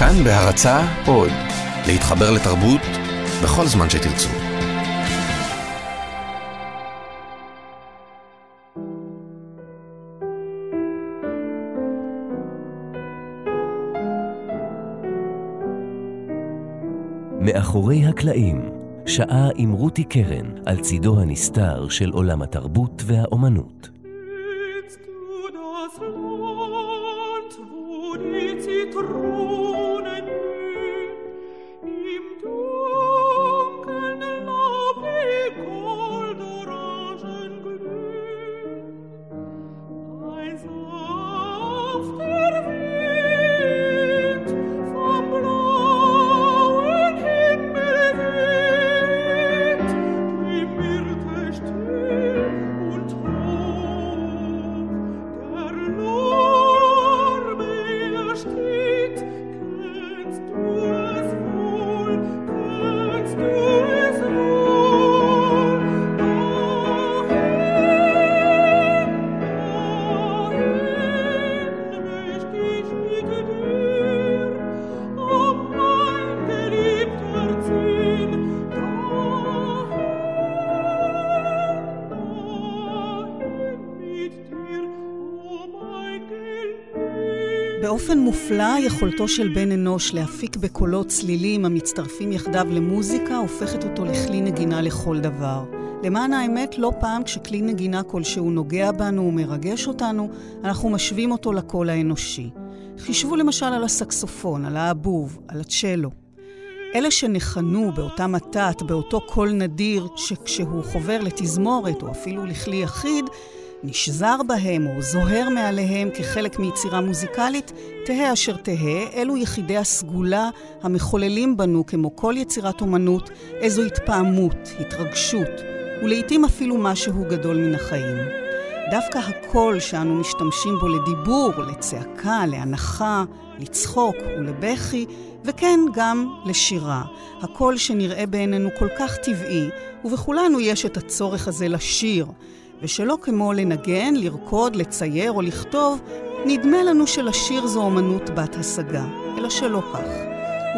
כאן בהרצה עוד, להתחבר לתרבות בכל זמן שתרצו. מאחורי הקלעים, שעה עם רותי קרן על צידו הנסתר של עולם התרבות והאומנות. יכולתו של בן אנוש להפיק בקולות צלילים המצטרפים יחדיו למוזיקה, הופכת אותו לכלי נגינה לכל דבר. למען האמת, לא פעם כשכלי נגינה כלשהו נוגע בנו ומרגש אותנו, אנחנו משווים אותו לקול האנושי. חישבו למשל על הסקסופון, על האבוב, על הצ'לו. אלה שניחנו באותה מתת, באותו קול נדיר, שכשהוא חובר לתזמורת או אפילו לכלי יחיד, נשזר בהם או זוהר מעליהם כחלק מיצירה מוזיקלית, תהא אשר תהא, אלו יחידי הסגולה המחוללים בנו, כמו כל יצירת אומנות, איזו התפעמות, התרגשות, ולעיתים אפילו משהו גדול מן החיים. דווקא הקול שאנו משתמשים בו לדיבור, לצעקה, להנחה, לצחוק ולבכי, וכן גם לשירה. הקול שנראה בעינינו כל כך טבעי, ובכולנו יש את הצורך הזה לשיר. ושלא כמו לנגן, לרקוד, לצייר או לכתוב, נדמה לנו שלשיר זו אומנות בת השגה, אלא שלא כך.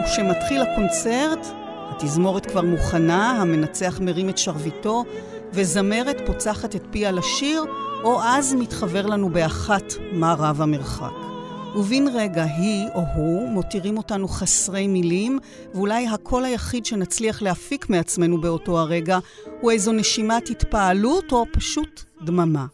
וכשמתחיל הקונצרט, התזמורת כבר מוכנה, המנצח מרים את שרביטו, וזמרת פוצחת את פיה לשיר, או אז מתחבר לנו באחת מה רב המרחק. ובן רגע היא או הוא מותירים אותנו חסרי מילים, ואולי הקול היחיד שנצליח להפיק מעצמנו באותו הרגע הוא איזו נשימת התפעלות או פשוט דממה.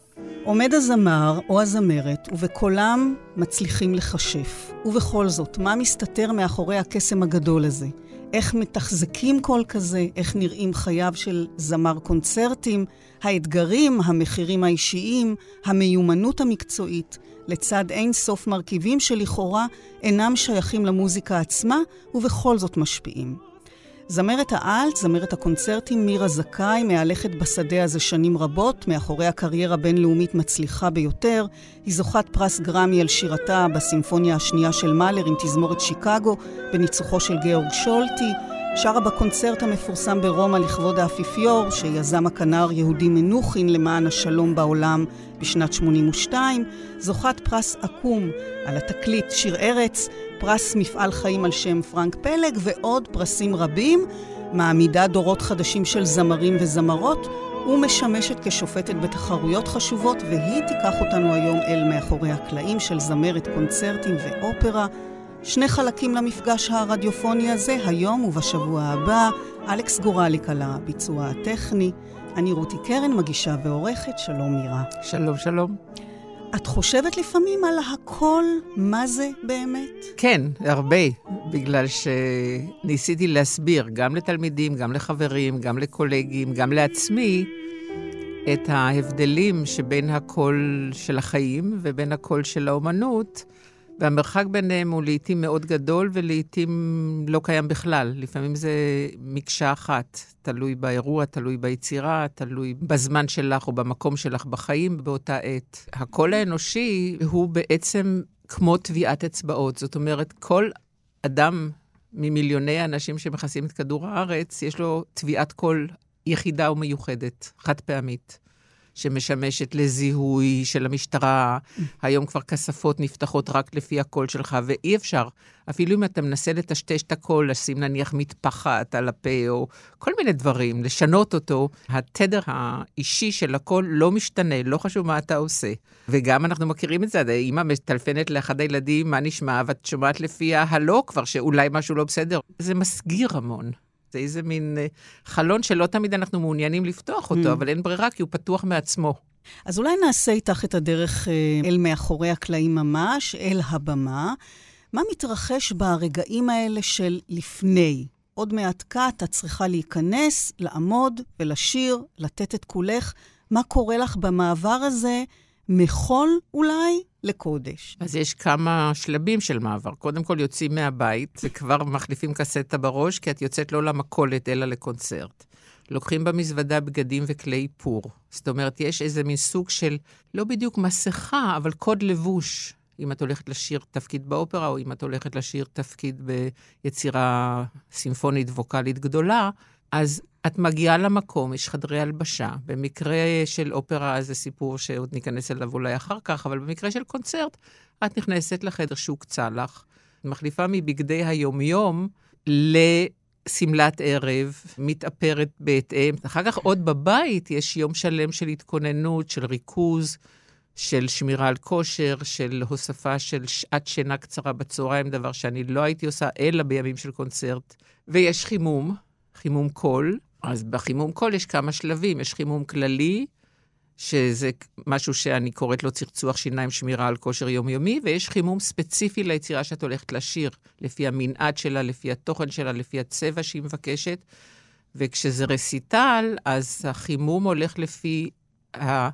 עומד הזמר או הזמרת, ובקולם מצליחים לכשף. ובכל זאת, מה מסתתר מאחורי הקסם הגדול הזה? איך מתחזקים קול כזה? איך נראים חייו של זמר קונצרטים? האתגרים, המחירים האישיים, המיומנות המקצועית. לצד אין סוף מרכיבים שלכאורה אינם שייכים למוזיקה עצמה, ובכל זאת משפיעים. זמרת האלט, זמרת הקונצרטים מירה זכאי, מהלכת בשדה הזה שנים רבות, מאחורי הקריירה בינלאומית מצליחה ביותר. היא זוכת פרס גרמי על שירתה בסימפוניה השנייה של מאלר עם תזמורת שיקגו, בניצוחו של גאורג שולטי. שרה בקונצרט המפורסם ברומא לכבוד האפיפיור, שיזם הכנר יהודי מנוחין למען השלום בעולם בשנת 82, זוכת פרס עקום על התקליט שיר ארץ, פרס מפעל חיים על שם פרנק פלג ועוד פרסים רבים, מעמידה דורות חדשים של זמרים וזמרות, ומשמשת כשופטת בתחרויות חשובות, והיא תיקח אותנו היום אל מאחורי הקלעים של זמרת קונצרטים ואופרה. שני חלקים למפגש הרדיופוני הזה, היום ובשבוע הבא. אלכס גורליק על הביצוע הטכני. אני רותי קרן, מגישה ועורכת. שלום מירה. שלום, שלום. את חושבת לפעמים על הכל, מה זה באמת? כן, הרבה, בגלל שניסיתי להסביר גם לתלמידים, גם לחברים, גם לקולגים, גם לעצמי, את ההבדלים שבין הקול של החיים ובין הקול של האומנות. והמרחק ביניהם הוא לעיתים מאוד גדול ולעיתים לא קיים בכלל. לפעמים זה מקשה אחת, תלוי באירוע, תלוי ביצירה, תלוי בזמן שלך או במקום שלך בחיים באותה עת. הקול האנושי הוא בעצם כמו טביעת אצבעות. זאת אומרת, כל אדם ממיליוני האנשים שמכסים את כדור הארץ, יש לו טביעת קול יחידה ומיוחדת, חד פעמית. שמשמשת לזיהוי של המשטרה. היום כבר כספות נפתחות רק לפי הקול שלך, ואי אפשר. אפילו אם אתה מנסה לטשטש את הקול, לשים נניח מטפחת על הפה, או כל מיני דברים, לשנות אותו, התדר האישי של הקול לא משתנה, לא חשוב מה אתה עושה. וגם אנחנו מכירים את זה, אימא מטלפנת לאחד הילדים, מה נשמע, ואת שומעת לפי ההלו כבר, שאולי משהו לא בסדר. זה מסגיר המון. זה איזה מין אה, חלון שלא תמיד אנחנו מעוניינים לפתוח אותו, mm. אבל אין ברירה, כי הוא פתוח מעצמו. אז אולי נעשה איתך את הדרך אה, אל מאחורי הקלעים ממש, אל הבמה. מה מתרחש ברגעים האלה של לפני? עוד מעט קאט, את צריכה להיכנס, לעמוד ולשיר, לתת את כולך. מה קורה לך במעבר הזה מחול אולי לקודש. אז יש כמה שלבים של מעבר. קודם כל יוצאים מהבית, וכבר מחליפים קסטה בראש, כי את יוצאת לא למכולת, אלא לקונצרט. לוקחים במזוודה בגדים וכלי איפור. זאת אומרת, יש איזה מין סוג של, לא בדיוק מסכה, אבל קוד לבוש. אם את הולכת לשיר תפקיד באופרה, או אם את הולכת לשיר תפקיד ביצירה סימפונית ווקאלית גדולה, אז את מגיעה למקום, יש חדרי הלבשה. במקרה של אופרה זה סיפור שעוד ניכנס אליו אולי אחר כך, אבל במקרה של קונצרט, את נכנסת לחדר שהוקצה לך, מחליפה מבגדי היומיום לשמלת ערב, מתאפרת בהתאם. אחר כך עוד בבית יש יום שלם של התכוננות, של ריכוז. של שמירה על כושר, של הוספה של שעת שינה קצרה בצהריים, דבר שאני לא הייתי עושה אלא בימים של קונצרט. ויש חימום, חימום קול. אז בחימום קול יש כמה שלבים. יש חימום כללי, שזה משהו שאני קוראת לו צחצוח שיניים שמירה על כושר יומיומי, ויש חימום ספציפי ליצירה שאת הולכת לשיר, לפי המנעד שלה, לפי התוכן שלה, לפי הצבע שהיא מבקשת. וכשזה רסיטל, אז החימום הולך לפי ה...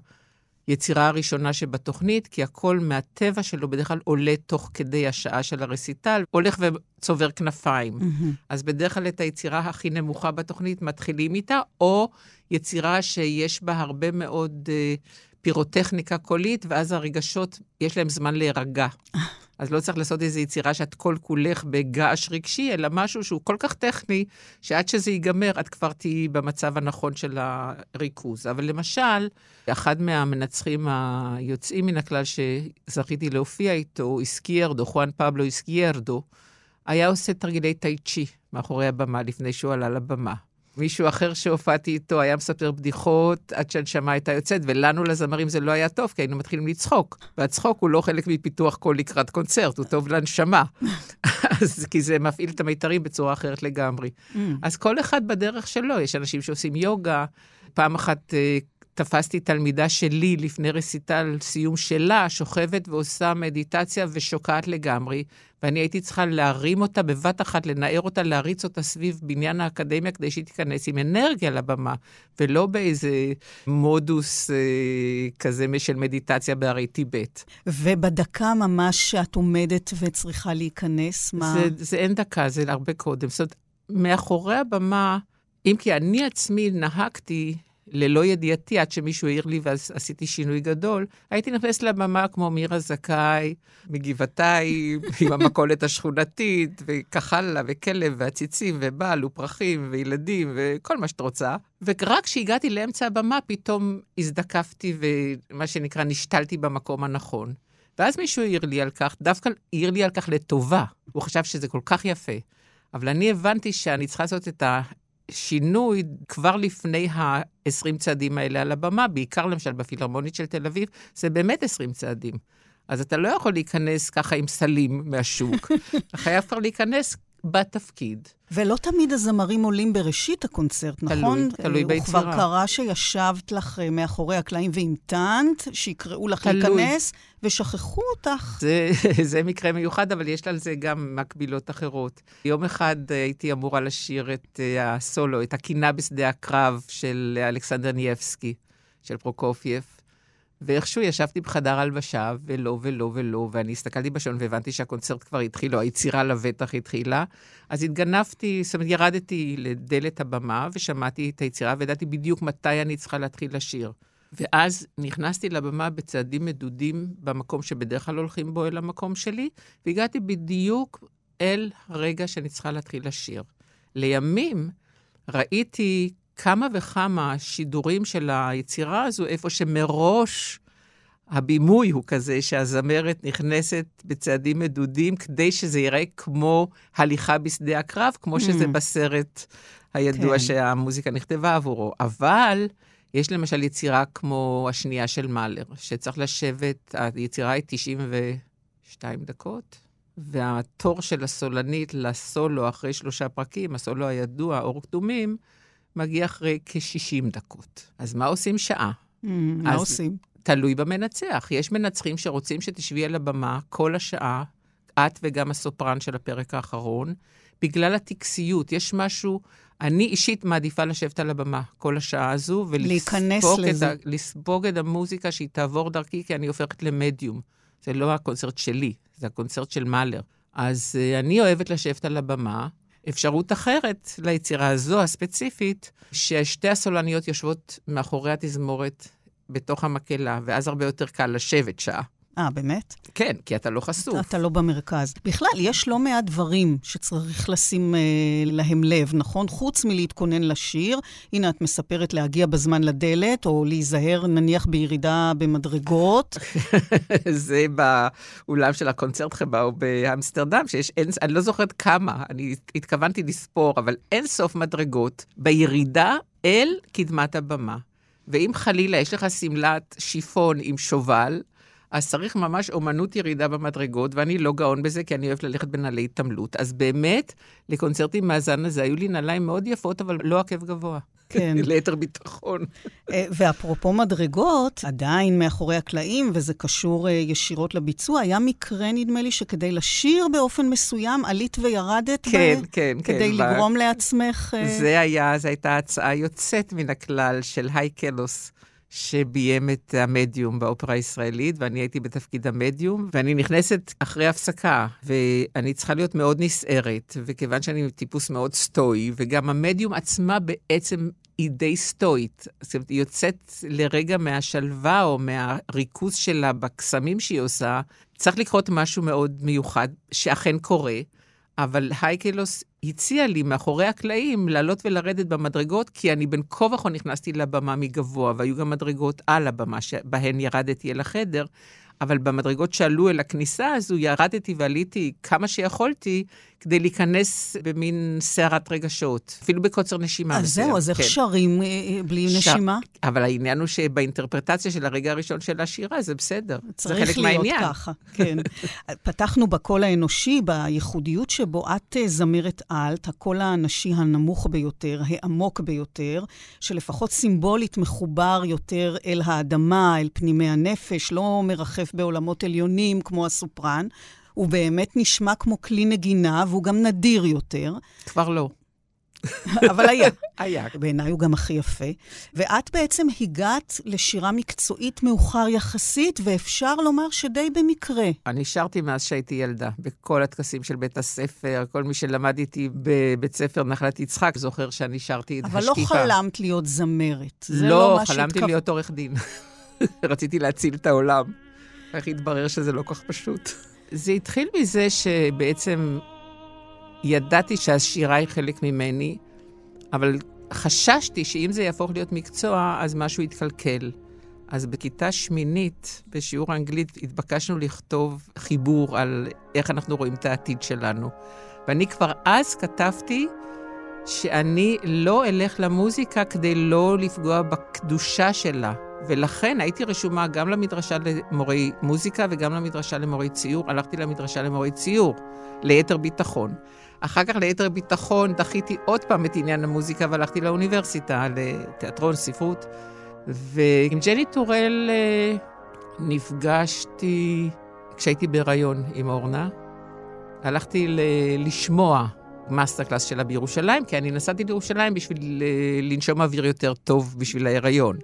היצירה הראשונה שבתוכנית, כי הכל מהטבע שלו בדרך כלל עולה תוך כדי השעה של הרסיטל, הולך וצובר כנפיים. Mm-hmm. אז בדרך כלל את היצירה הכי נמוכה בתוכנית מתחילים איתה, או יצירה שיש בה הרבה מאוד uh, פירוטכניקה קולית, ואז הרגשות, יש להם זמן להירגע. אז לא צריך לעשות איזו יצירה שאת כל כולך בגעש רגשי, אלא משהו שהוא כל כך טכני, שעד שזה ייגמר, את כבר תהיי במצב הנכון של הריכוז. אבל למשל, אחד מהמנצחים היוצאים מן הכלל שזכיתי להופיע איתו, איסקיירדו, חואן פבלו איסקיירדו, היה עושה תרגילי טאי צ'י מאחורי הבמה לפני שהוא עלה לבמה. מישהו אחר שהופעתי איתו היה מספר בדיחות עד שהנשמה הייתה יוצאת, ולנו לזמרים זה לא היה טוב, כי היינו מתחילים לצחוק. והצחוק הוא לא חלק מפיתוח קול לקראת קונצרט, הוא טוב לנשמה. אז כי זה מפעיל את המיתרים בצורה אחרת לגמרי. Mm. אז כל אחד בדרך שלו, יש אנשים שעושים יוגה. פעם אחת אה, תפסתי תלמידה שלי לפני רסיטל סיום שלה, שוכבת ועושה מדיטציה ושוקעת לגמרי, ואני הייתי צריכה להרים אותה בבת אחת, לנער אותה, להריץ אותה סביב בניין האקדמיה כדי שהיא תיכנס עם אנרגיה לבמה, ולא באיזה מודוס אה, כזה של מדיטציה בהרי טיבט. ובדקה ממש שאת עומדת וצריכה להיכנס, מה... זה, זה אין דקה, זה הרבה קודם. זאת אומרת, מאחורי הבמה, אם כי אני עצמי נהגתי ללא ידיעתי, עד שמישהו העיר לי ואז עשיתי שינוי גדול, הייתי נכנסת לבמה כמו מירה זכאי, מגבעתיים, עם המכולת השכונתית, וכך הלאה, וכלב, ועציצים, ובעל, ופרחים, וילדים, וכל מה שאת רוצה. ורק כשהגעתי לאמצע הבמה, פתאום הזדקפתי, ומה שנקרא, נשתלתי במקום הנכון. ואז מישהו העיר לי על כך, דווקא העיר לי על כך לטובה. הוא חשב שזה כל כך יפה. אבל אני הבנתי שאני צריכה לעשות את ה... שינוי כבר לפני ה-20 צעדים האלה על הבמה, בעיקר למשל בפילהרמונית של תל אביב, זה באמת 20 צעדים. אז אתה לא יכול להיכנס ככה עם סלים מהשוק. אתה חייב כבר להיכנס בתפקיד. ולא תמיד הזמרים עולים בראשית הקונצרט, תלוי, נכון? תלוי הוא ביצירה. כבר קרה שישבת לך אה, מאחורי הקלעים והמתנת, שיקראו לך תלוי. להיכנס, ושכחו אותך. זה, זה מקרה מיוחד, אבל יש על זה גם מקבילות אחרות. יום אחד אה, הייתי אמורה לשיר את אה, הסולו, את הקינה בשדה הקרב של אלכסנדר ניאבסקי, של פרוקופייב. ואיכשהו ישבתי בחדר הלבשה, ולא ולא ולא, ואני הסתכלתי בשעון והבנתי שהקונצרט כבר התחיל, או היצירה לבטח התחילה. אז התגנבתי, זאת אומרת, ירדתי לדלת הבמה ושמעתי את היצירה, וידעתי בדיוק מתי אני צריכה להתחיל לשיר. ואז נכנסתי לבמה בצעדים מדודים במקום שבדרך כלל הולכים בו אל המקום שלי, והגעתי בדיוק אל הרגע שאני צריכה להתחיל לשיר. לימים ראיתי כמה וכמה שידורים של היצירה הזו, איפה שמראש הבימוי הוא כזה שהזמרת נכנסת בצעדים מדודים כדי שזה ייראה כמו הליכה בשדה הקרב, כמו שזה mm. בסרט הידוע כן. שהמוזיקה נכתבה עבורו. אבל יש למשל יצירה כמו השנייה של מאלר, שצריך לשבת, היצירה היא 92 דקות, והתור של הסולנית לסולו אחרי שלושה פרקים, הסולו הידוע, אור קדומים, מגיע אחרי כ-60 דקות. אז מה עושים שעה? Mm, מה עושים? תלוי במנצח. יש מנצחים שרוצים שתשבי על הבמה כל השעה, את וגם הסופרן של הפרק האחרון, בגלל הטקסיות. יש משהו, אני אישית מעדיפה לשבת על הבמה כל השעה הזו, ולספוג את, לספוג את המוזיקה שהיא תעבור דרכי, כי אני הופכת למדיום. זה לא הקונצרט שלי, זה הקונצרט של מאלר. אז uh, אני אוהבת לשבת על הבמה. אפשרות אחרת ליצירה הזו הספציפית, ששתי הסולניות יושבות מאחורי התזמורת בתוך המקהלה, ואז הרבה יותר קל לשבת שעה. אה, באמת? כן, כי אתה לא חשוף. אתה, אתה לא במרכז. בכלל, יש לא מעט דברים שצריך לשים אה, להם לב, נכון? חוץ מלהתכונן לשיר, הנה את מספרת להגיע בזמן לדלת, או להיזהר נניח בירידה במדרגות. זה באולם של הקונצרט חבאו באמסטרדם, שיש אין, אני לא זוכרת כמה, אני התכוונתי לספור, אבל אין סוף מדרגות בירידה אל קדמת הבמה. ואם חלילה יש לך שמלת שיפון עם שובל, אז צריך ממש אומנות ירידה במדרגות, ואני לא גאון בזה, כי אני אוהבת ללכת בנעלי התעמלות. אז באמת, לקונצרטים מהזן הזה היו לי נעליים מאוד יפות, אבל לא עקב גבוה. כן. ליתר ביטחון. אה, ואפרופו מדרגות, עדיין מאחורי הקלעים, וזה קשור אה, ישירות לביצוע, היה מקרה, נדמה לי, שכדי לשיר באופן מסוים, עלית וירדת כן, ב... כן, כן. כדי כן, לגרום ב... לעצמך... אה, זה היה, זו הייתה הצעה יוצאת מן הכלל של היי קלוס. שביים את המדיום באופרה הישראלית, ואני הייתי בתפקיד המדיום, ואני נכנסת אחרי הפסקה, ואני צריכה להיות מאוד נסערת, וכיוון שאני טיפוס מאוד סטואי, וגם המדיום עצמה בעצם היא די סטואית. זאת אומרת, היא יוצאת לרגע מהשלווה או מהריכוז שלה בקסמים שהיא עושה, צריך לקרות משהו מאוד מיוחד, שאכן קורה. אבל הייקלוס הציע לי מאחורי הקלעים לעלות ולרדת במדרגות, כי אני בין כה וכה נכנסתי לבמה מגבוה, והיו גם מדרגות על הבמה שבהן ירדתי אל החדר. אבל במדרגות שעלו אל הכניסה הזו, ירדתי ועליתי כמה שיכולתי כדי להיכנס במין סערת רגשות, אפילו בקוצר נשימה. אז זהו, אז איך כן. שרים אה, אה, בלי ש... נשימה? אבל העניין הוא שבאינטרפרטציה של הרגע הראשון של השירה, זה בסדר. זה חלק מהעניין. צריך להיות ככה, כן. פתחנו בקול האנושי, בייחודיות שבו את אה, זמרת אלט, הקול האנשי הנמוך ביותר, העמוק ביותר, שלפחות סימבולית מחובר יותר אל האדמה, אל פנימי הנפש, לא מרחף בעולמות עליונים כמו הסופרן. הוא באמת נשמע כמו כלי נגינה, והוא גם נדיר יותר. כבר לא. אבל היה. היה. בעיניי הוא גם הכי יפה. ואת בעצם הגעת לשירה מקצועית מאוחר יחסית, ואפשר לומר שדי במקרה. אני שרתי מאז שהייתי ילדה, בכל הטקסים של בית הספר, כל מי שלמד איתי בבית ספר נחלת יצחק, זוכר שאני שרתי את אבל השקיפה. אבל לא חלמת להיות זמרת. לא, לא חלמתי שהתכו... להיות עורך דין. רציתי להציל את העולם. איך התברר שזה לא כך פשוט. זה התחיל מזה שבעצם ידעתי שהשירה היא חלק ממני, אבל חששתי שאם זה יהפוך להיות מקצוע, אז משהו יתקלקל. אז בכיתה שמינית, בשיעור האנגלית, התבקשנו לכתוב חיבור על איך אנחנו רואים את העתיד שלנו. ואני כבר אז כתבתי שאני לא אלך למוזיקה כדי לא לפגוע בקדושה שלה. ולכן הייתי רשומה גם למדרשה למורי מוזיקה וגם למדרשה למורי ציור. הלכתי למדרשה למורי ציור, ליתר ביטחון. אחר כך ליתר ביטחון דחיתי עוד פעם את עניין המוזיקה והלכתי לאוניברסיטה, לתיאטרון, ספרות. ועם ג'ני טורל אה, נפגשתי כשהייתי בהיריון עם אורנה. הלכתי ל- לשמוע master class שלה בירושלים, כי אני נסעתי לירושלים בשביל אה, לנשום אוויר יותר טוב בשביל ההיריון.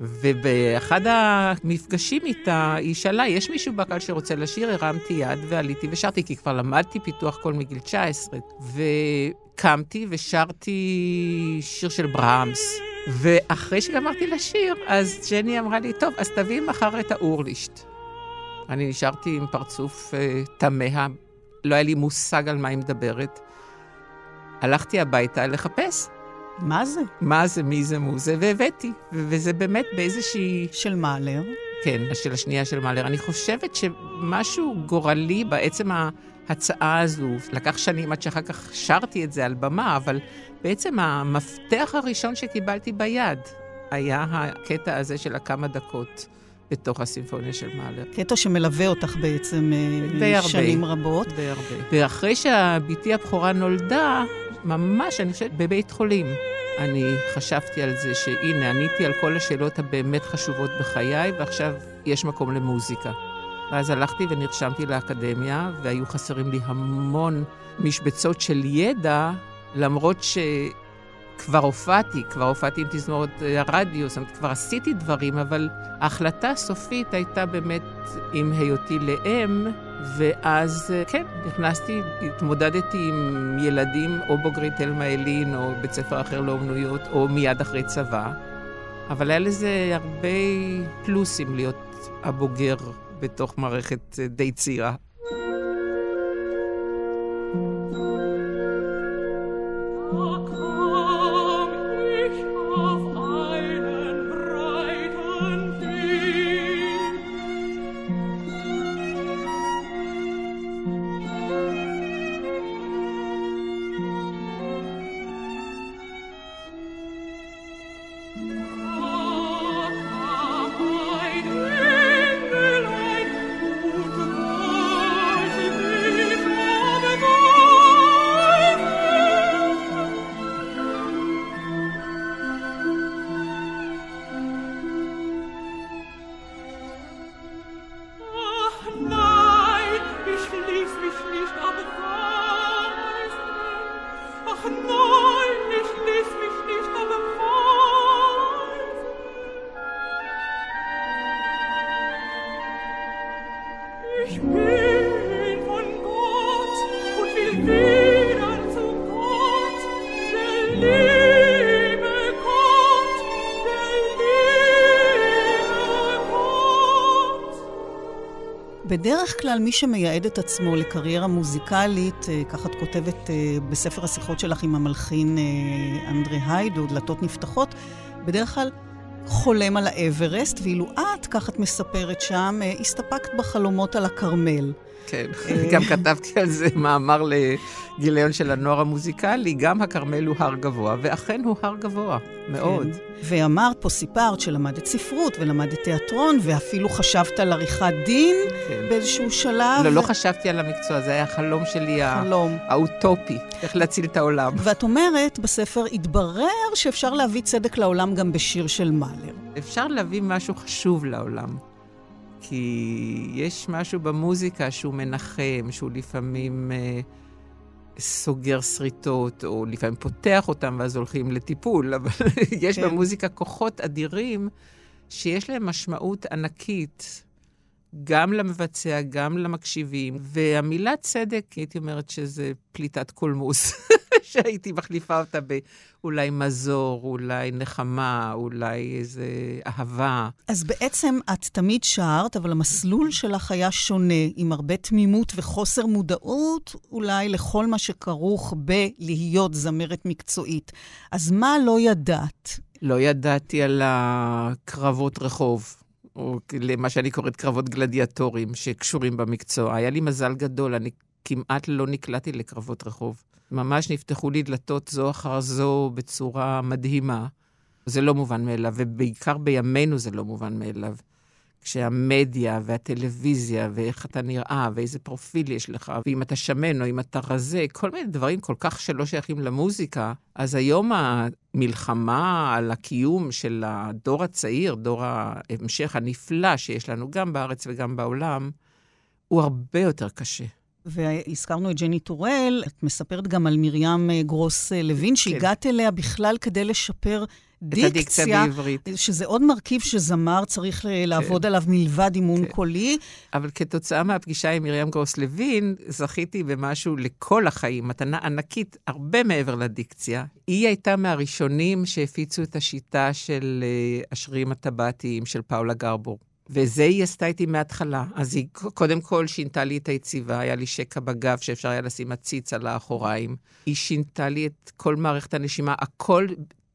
ובאחד המפגשים איתה, היא שאלה, יש מישהו בקהל שרוצה לשיר? הרמתי יד ועליתי ושרתי, כי כבר למדתי פיתוח קול מגיל 19. וקמתי ושרתי שיר של ברהמס. ואחרי שגמרתי לשיר, אז ג'ני אמרה לי, טוב, אז תביאי מחר את האורלישט. אני נשארתי עם פרצוף תמה, לא היה לי מושג על מה היא מדברת. הלכתי הביתה לחפש. מה זה? מה זה, מי זה, מו זה, והבאתי. וזה באמת באיזושהי... של מאלר. כן, של השנייה של מאלר. אני חושבת שמשהו גורלי בעצם ההצעה הזו, לקח שנים עד שאחר כך שרתי את זה על במה, אבל בעצם המפתח הראשון שקיבלתי ביד היה הקטע הזה של הכמה דקות. בתוך הסימפוניה של מאלר. קטע שמלווה אותך בעצם אה, די הרבה, שנים רבות. די הרבה. ואחרי שבתי הבכורה נולדה, ממש, אני חושבת, בבית חולים. אני חשבתי על זה שהנה, עניתי על כל השאלות הבאמת חשובות בחיי, ועכשיו יש מקום למוזיקה. ואז הלכתי ונרשמתי לאקדמיה, והיו חסרים לי המון משבצות של ידע, למרות ש... כבר הופעתי, כבר הופעתי עם תזמורת אה, הרדיו, זאת אומרת, כבר עשיתי דברים, אבל ההחלטה הסופית הייתה באמת עם היותי לאם, ואז אה, כן, נכנסתי, התמודדתי עם ילדים או בוגרי תלמה אלין, או בית ספר אחר לאומנויות, או מיד אחרי צבא, אבל היה לזה הרבה פלוסים להיות הבוגר בתוך מערכת אה, די צעירה. בדרך כלל מי שמייעד את עצמו לקריירה מוזיקלית, אה, ככה את כותבת אה, בספר השיחות שלך עם המלחין אה, אנדרי הייד, או דלתות נפתחות, בדרך כלל חולם על האברסט, ואילו את, ככה את מספרת שם, הסתפקת בחלומות על הכרמל. כן, גם כתבתי על זה מאמר לגיליון של הנוער המוזיקלי, גם הכרמל הוא הר גבוה, ואכן הוא הר גבוה, מאוד. כן. ואמרת פה, סיפרת שלמדת ספרות ולמדת תיאטרון, ואפילו חשבת על עריכת דין כן. באיזשהו שלב. לא, לא חשבתי על המקצוע, זה היה החלום שלי חלום. האוטופי, איך להציל את העולם. ואת אומרת בספר, התברר שאפשר להביא צדק לעולם גם בשיר של מאלר. אפשר להביא משהו חשוב לעולם. כי יש משהו במוזיקה שהוא מנחם, שהוא לפעמים אה, סוגר שריטות, או לפעמים פותח אותם ואז הולכים לטיפול, אבל יש כן. במוזיקה כוחות אדירים שיש להם משמעות ענקית. גם למבצע, גם למקשיבים. והמילה צדק, הייתי אומרת שזה פליטת קולמוס, שהייתי מחליפה אותה באולי מזור, אולי נחמה, אולי איזה אהבה. אז בעצם את תמיד שרת, אבל המסלול שלך היה שונה, עם הרבה תמימות וחוסר מודעות, אולי לכל מה שכרוך בלהיות זמרת מקצועית. אז מה לא ידעת? לא ידעתי על הקרבות רחוב. או למה שאני קוראת קרבות גלדיאטורים שקשורים במקצוע. היה לי מזל גדול, אני כמעט לא נקלעתי לקרבות רחוב. ממש נפתחו לי דלתות זו אחר זו בצורה מדהימה. זה לא מובן מאליו, ובעיקר בימינו זה לא מובן מאליו. כשהמדיה והטלוויזיה, ואיך אתה נראה, ואיזה פרופיל יש לך, ואם אתה שמן או אם אתה רזה, כל מיני דברים כל כך שלא שייכים למוזיקה, אז היום המלחמה על הקיום של הדור הצעיר, דור ההמשך הנפלא שיש לנו גם בארץ וגם בעולם, הוא הרבה יותר קשה. והזכרנו את ג'ני טורל, את מספרת גם על מרים גרוס לוין, כן. שהגעת אליה בכלל כדי לשפר דיקציה, את הדיקציה בעברית. שזה עוד מרכיב שזמר צריך לעבוד כן. עליו מלבד אימון כן. קולי. אבל כתוצאה מהפגישה עם מרים גרוס לוין, זכיתי במשהו לכל החיים, מתנה ענקית, הרבה מעבר לדיקציה. היא הייתה מהראשונים שהפיצו את השיטה של אה, השרירים הטבעתיים של פאולה גרבור. וזה היא עשתה איתי מההתחלה. אז היא קודם כל שינתה לי את היציבה, היה לי שקע בגב שאפשר היה לשים עציץ על האחוריים. היא שינתה לי את כל מערכת הנשימה, הכל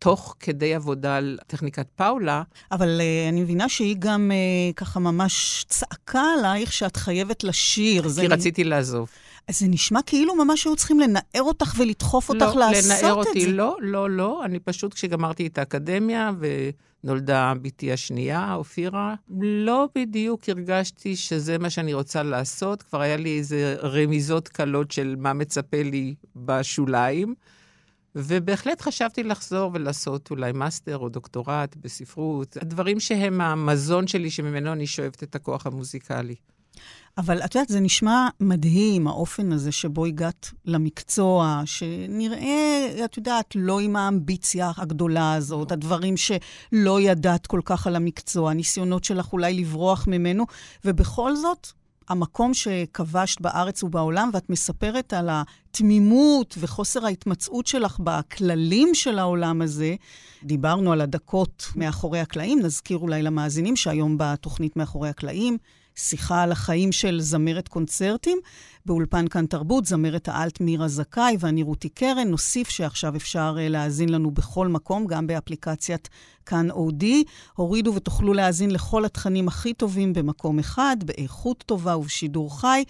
תוך כדי עבודה על טכניקת פאולה. אבל uh, אני מבינה שהיא גם uh, ככה ממש צעקה עלייך שאת חייבת לשיר. כי רציתי לעזוב. אז זה נשמע כאילו ממש היו צריכים לנער אותך ולדחוף אותך לא, לעשות לנער את אותי, זה. לא, לא, לא. אני פשוט, כשגמרתי את האקדמיה ונולדה בתי השנייה, אופירה, לא בדיוק הרגשתי שזה מה שאני רוצה לעשות. כבר היה לי איזה רמיזות קלות של מה מצפה לי בשוליים. ובהחלט חשבתי לחזור ולעשות אולי מאסטר או דוקטורט בספרות, הדברים שהם המזון שלי, שממנו אני שואבת את הכוח המוזיקלי. אבל את יודעת, זה נשמע מדהים, האופן הזה שבו הגעת למקצוע, שנראה, את יודעת, לא עם האמביציה הגדולה הזאת, הדברים שלא ידעת כל כך על המקצוע, הניסיונות שלך אולי לברוח ממנו, ובכל זאת, המקום שכבשת בארץ ובעולם, ואת מספרת על התמימות וחוסר ההתמצאות שלך בכללים של העולם הזה. דיברנו על הדקות מאחורי הקלעים, נזכיר אולי למאזינים שהיום בתוכנית מאחורי הקלעים, שיחה על החיים של זמרת קונצרטים. באולפן כאן תרבות, זמרת האלט מירה זכאי ואני רותי קרן. נוסיף שעכשיו אפשר uh, להאזין לנו בכל מקום, גם באפליקציית כאן אודי. הורידו ותוכלו להאזין לכל התכנים הכי טובים במקום אחד, באיכות טובה ובשידור חי.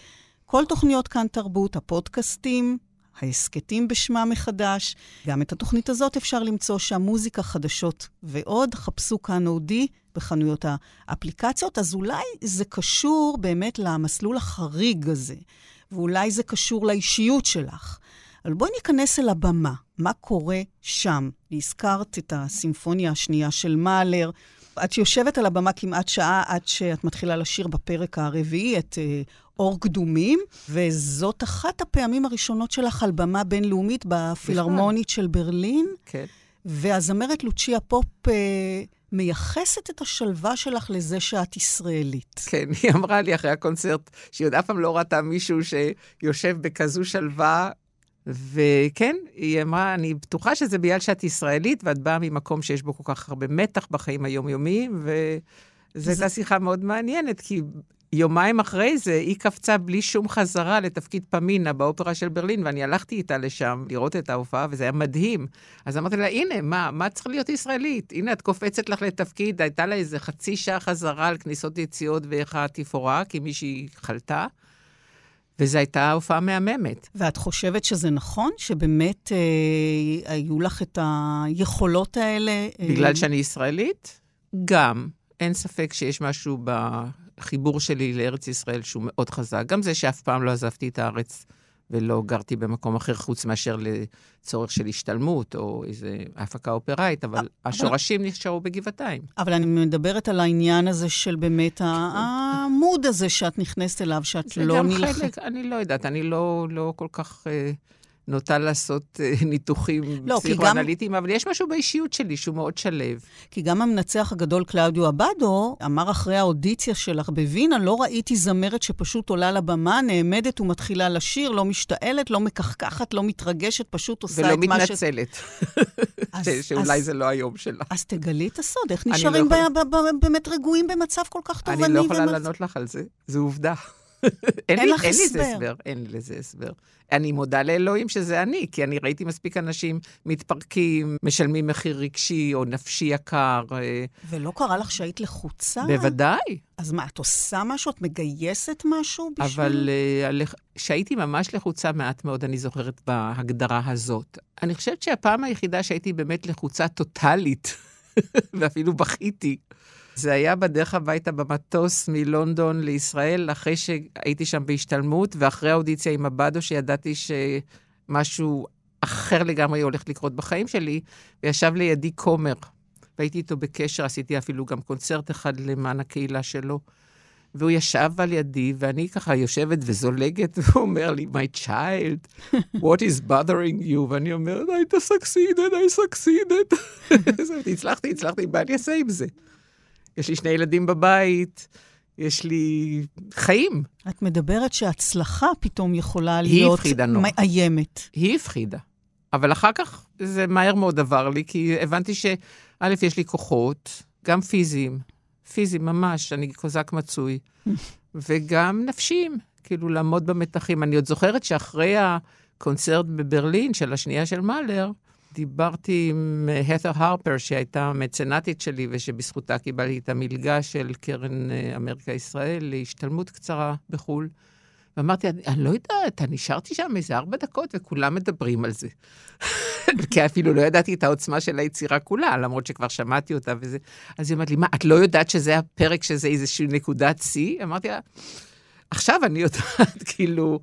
כל תוכניות כאן תרבות, הפודקאסטים, ההסכתים בשמה מחדש. גם את התוכנית הזאת אפשר למצוא שם, מוזיקה חדשות ועוד. חפשו כאן אודי בחנויות האפליקציות. אז אולי זה קשור באמת למסלול החריג הזה, ואולי זה קשור לאישיות שלך. אבל בואי ניכנס אל הבמה. מה קורה שם? הזכרת את הסימפוניה השנייה של מאלר. את יושבת על הבמה כמעט שעה עד שאת מתחילה לשיר בפרק הרביעי את uh, אור קדומים, וזאת אחת הפעמים הראשונות שלך על במה בינלאומית בפילהרמונית של ברלין. כן. והזמרת לוצ'יה פופ uh, מייחסת את השלווה שלך לזה שאת ישראלית. כן, היא אמרה לי אחרי הקונצרט, שהיא עוד אף פעם לא ראתה מישהו שיושב בכזו שלווה. וכן, היא אמרה, אני בטוחה שזה בגלל שאת ישראלית, ואת באה ממקום שיש בו כל כך הרבה מתח בחיים היומיומיים, וזו הייתה שיחה מאוד מעניינת, כי יומיים אחרי זה, היא קפצה בלי שום חזרה לתפקיד פמינה באופרה של ברלין, ואני הלכתי איתה לשם לראות את ההופעה, וזה היה מדהים. אז אמרתי לה, הנה, מה, מה צריך להיות ישראלית? הנה, את קופצת לך לתפקיד, הייתה לה איזה חצי שעה חזרה על כניסות יציאות ואיך התפאורה, כי מישהי חלתה. וזו הייתה הופעה מהממת. ואת חושבת שזה נכון? שבאמת אה, היו לך את היכולות האלה? אה... בגלל שאני ישראלית? גם. אין ספק שיש משהו בחיבור שלי לארץ ישראל שהוא מאוד חזק. גם זה שאף פעם לא עזבתי את הארץ ולא גרתי במקום אחר חוץ מאשר לצורך של השתלמות או איזו הפקה אופראית, אבל, אבל השורשים נשארו בגבעתיים. אבל אני מדברת על העניין הזה של באמת העמוד הזה שאת נכנסת אליו, שאת לא נלחמת. זה גם חלק, אני לא יודעת, אני לא, לא כל כך... אה, נוטה לעשות uh, ניתוחים לא, פסיכואנליטיים, גם... אבל יש משהו באישיות שלי שהוא מאוד שלו. כי גם המנצח הגדול קלאודיו אבדו אמר אחרי האודיציה שלך בווינה, לא ראיתי זמרת שפשוט עולה לבמה, נעמדת ומתחילה לשיר, לא משתעלת, לא מקחקחת, לא מתרגשת, פשוט עושה את מה ש... ולא מתנצלת. שאולי זה לא היום שלה. אז תגלי את הסוד, איך נשארים לא יכול... באמת רגועים במצב כל כך תובעני? אני לא יכולה ומס... לענות לך על זה, זו עובדה. אין, אין, לי, אין לי זה הסבר, אין לזה הסבר. אני מודה לאלוהים שזה אני, כי אני ראיתי מספיק אנשים מתפרקים, משלמים מחיר רגשי או נפשי יקר. אה. ולא קרה לך שהיית לחוצה? בוודאי. אז מה, את עושה משהו? את מגייסת משהו בשביל... אבל כשהייתי uh, ממש לחוצה מעט מאוד, אני זוכרת בהגדרה הזאת. אני חושבת שהפעם היחידה שהייתי באמת לחוצה טוטאלית, ואפילו בכיתי, זה היה בדרך הביתה במטוס מלונדון לישראל, אחרי שהייתי שם בהשתלמות, ואחרי האודיציה עם הבאדו, שידעתי שמשהו אחר לגמרי הולך לקרות בחיים שלי, וישב לידי כומר, והייתי איתו בקשר, עשיתי אפילו גם קונצרט אחד למען הקהילה שלו. והוא ישב על ידי, ואני ככה יושבת וזולגת, והוא אומר לי, My child, what is bothering you? ואני אומרת, I succeeded, I succeeded. הצלחתי, הצלחתי, מה אני אעשה עם זה? יש לי שני ילדים בבית, יש לי חיים. את מדברת שהצלחה פתאום יכולה להיות מאיימת. היא הפחידה. אבל אחר כך זה מהר מאוד עבר לי, כי הבנתי שא', יש לי כוחות, גם פיזיים פיזיים ממש, אני קוזק מצוי. וגם נפשיים, כאילו לעמוד במתחים. אני עוד זוכרת שאחרי הקונצרט בברלין של השנייה של מאלר, דיברתי עם הת'ר הרפר, שהייתה מצנטית שלי ושבזכותה קיבלתי את המלגה של קרן אה, אמריקה ישראל להשתלמות קצרה בחו"ל. ואמרתי, אני, אני לא יודעת, אני נשארתי שם איזה ארבע דקות וכולם מדברים על זה. כי אפילו לא ידעתי את העוצמה של היצירה כולה, למרות שכבר שמעתי אותה וזה. אז היא אמרת לי, מה, את לא יודעת שזה הפרק, שזה איזושהי נקודת שיא? אמרתי לה, עכשיו אני יודעת, כאילו,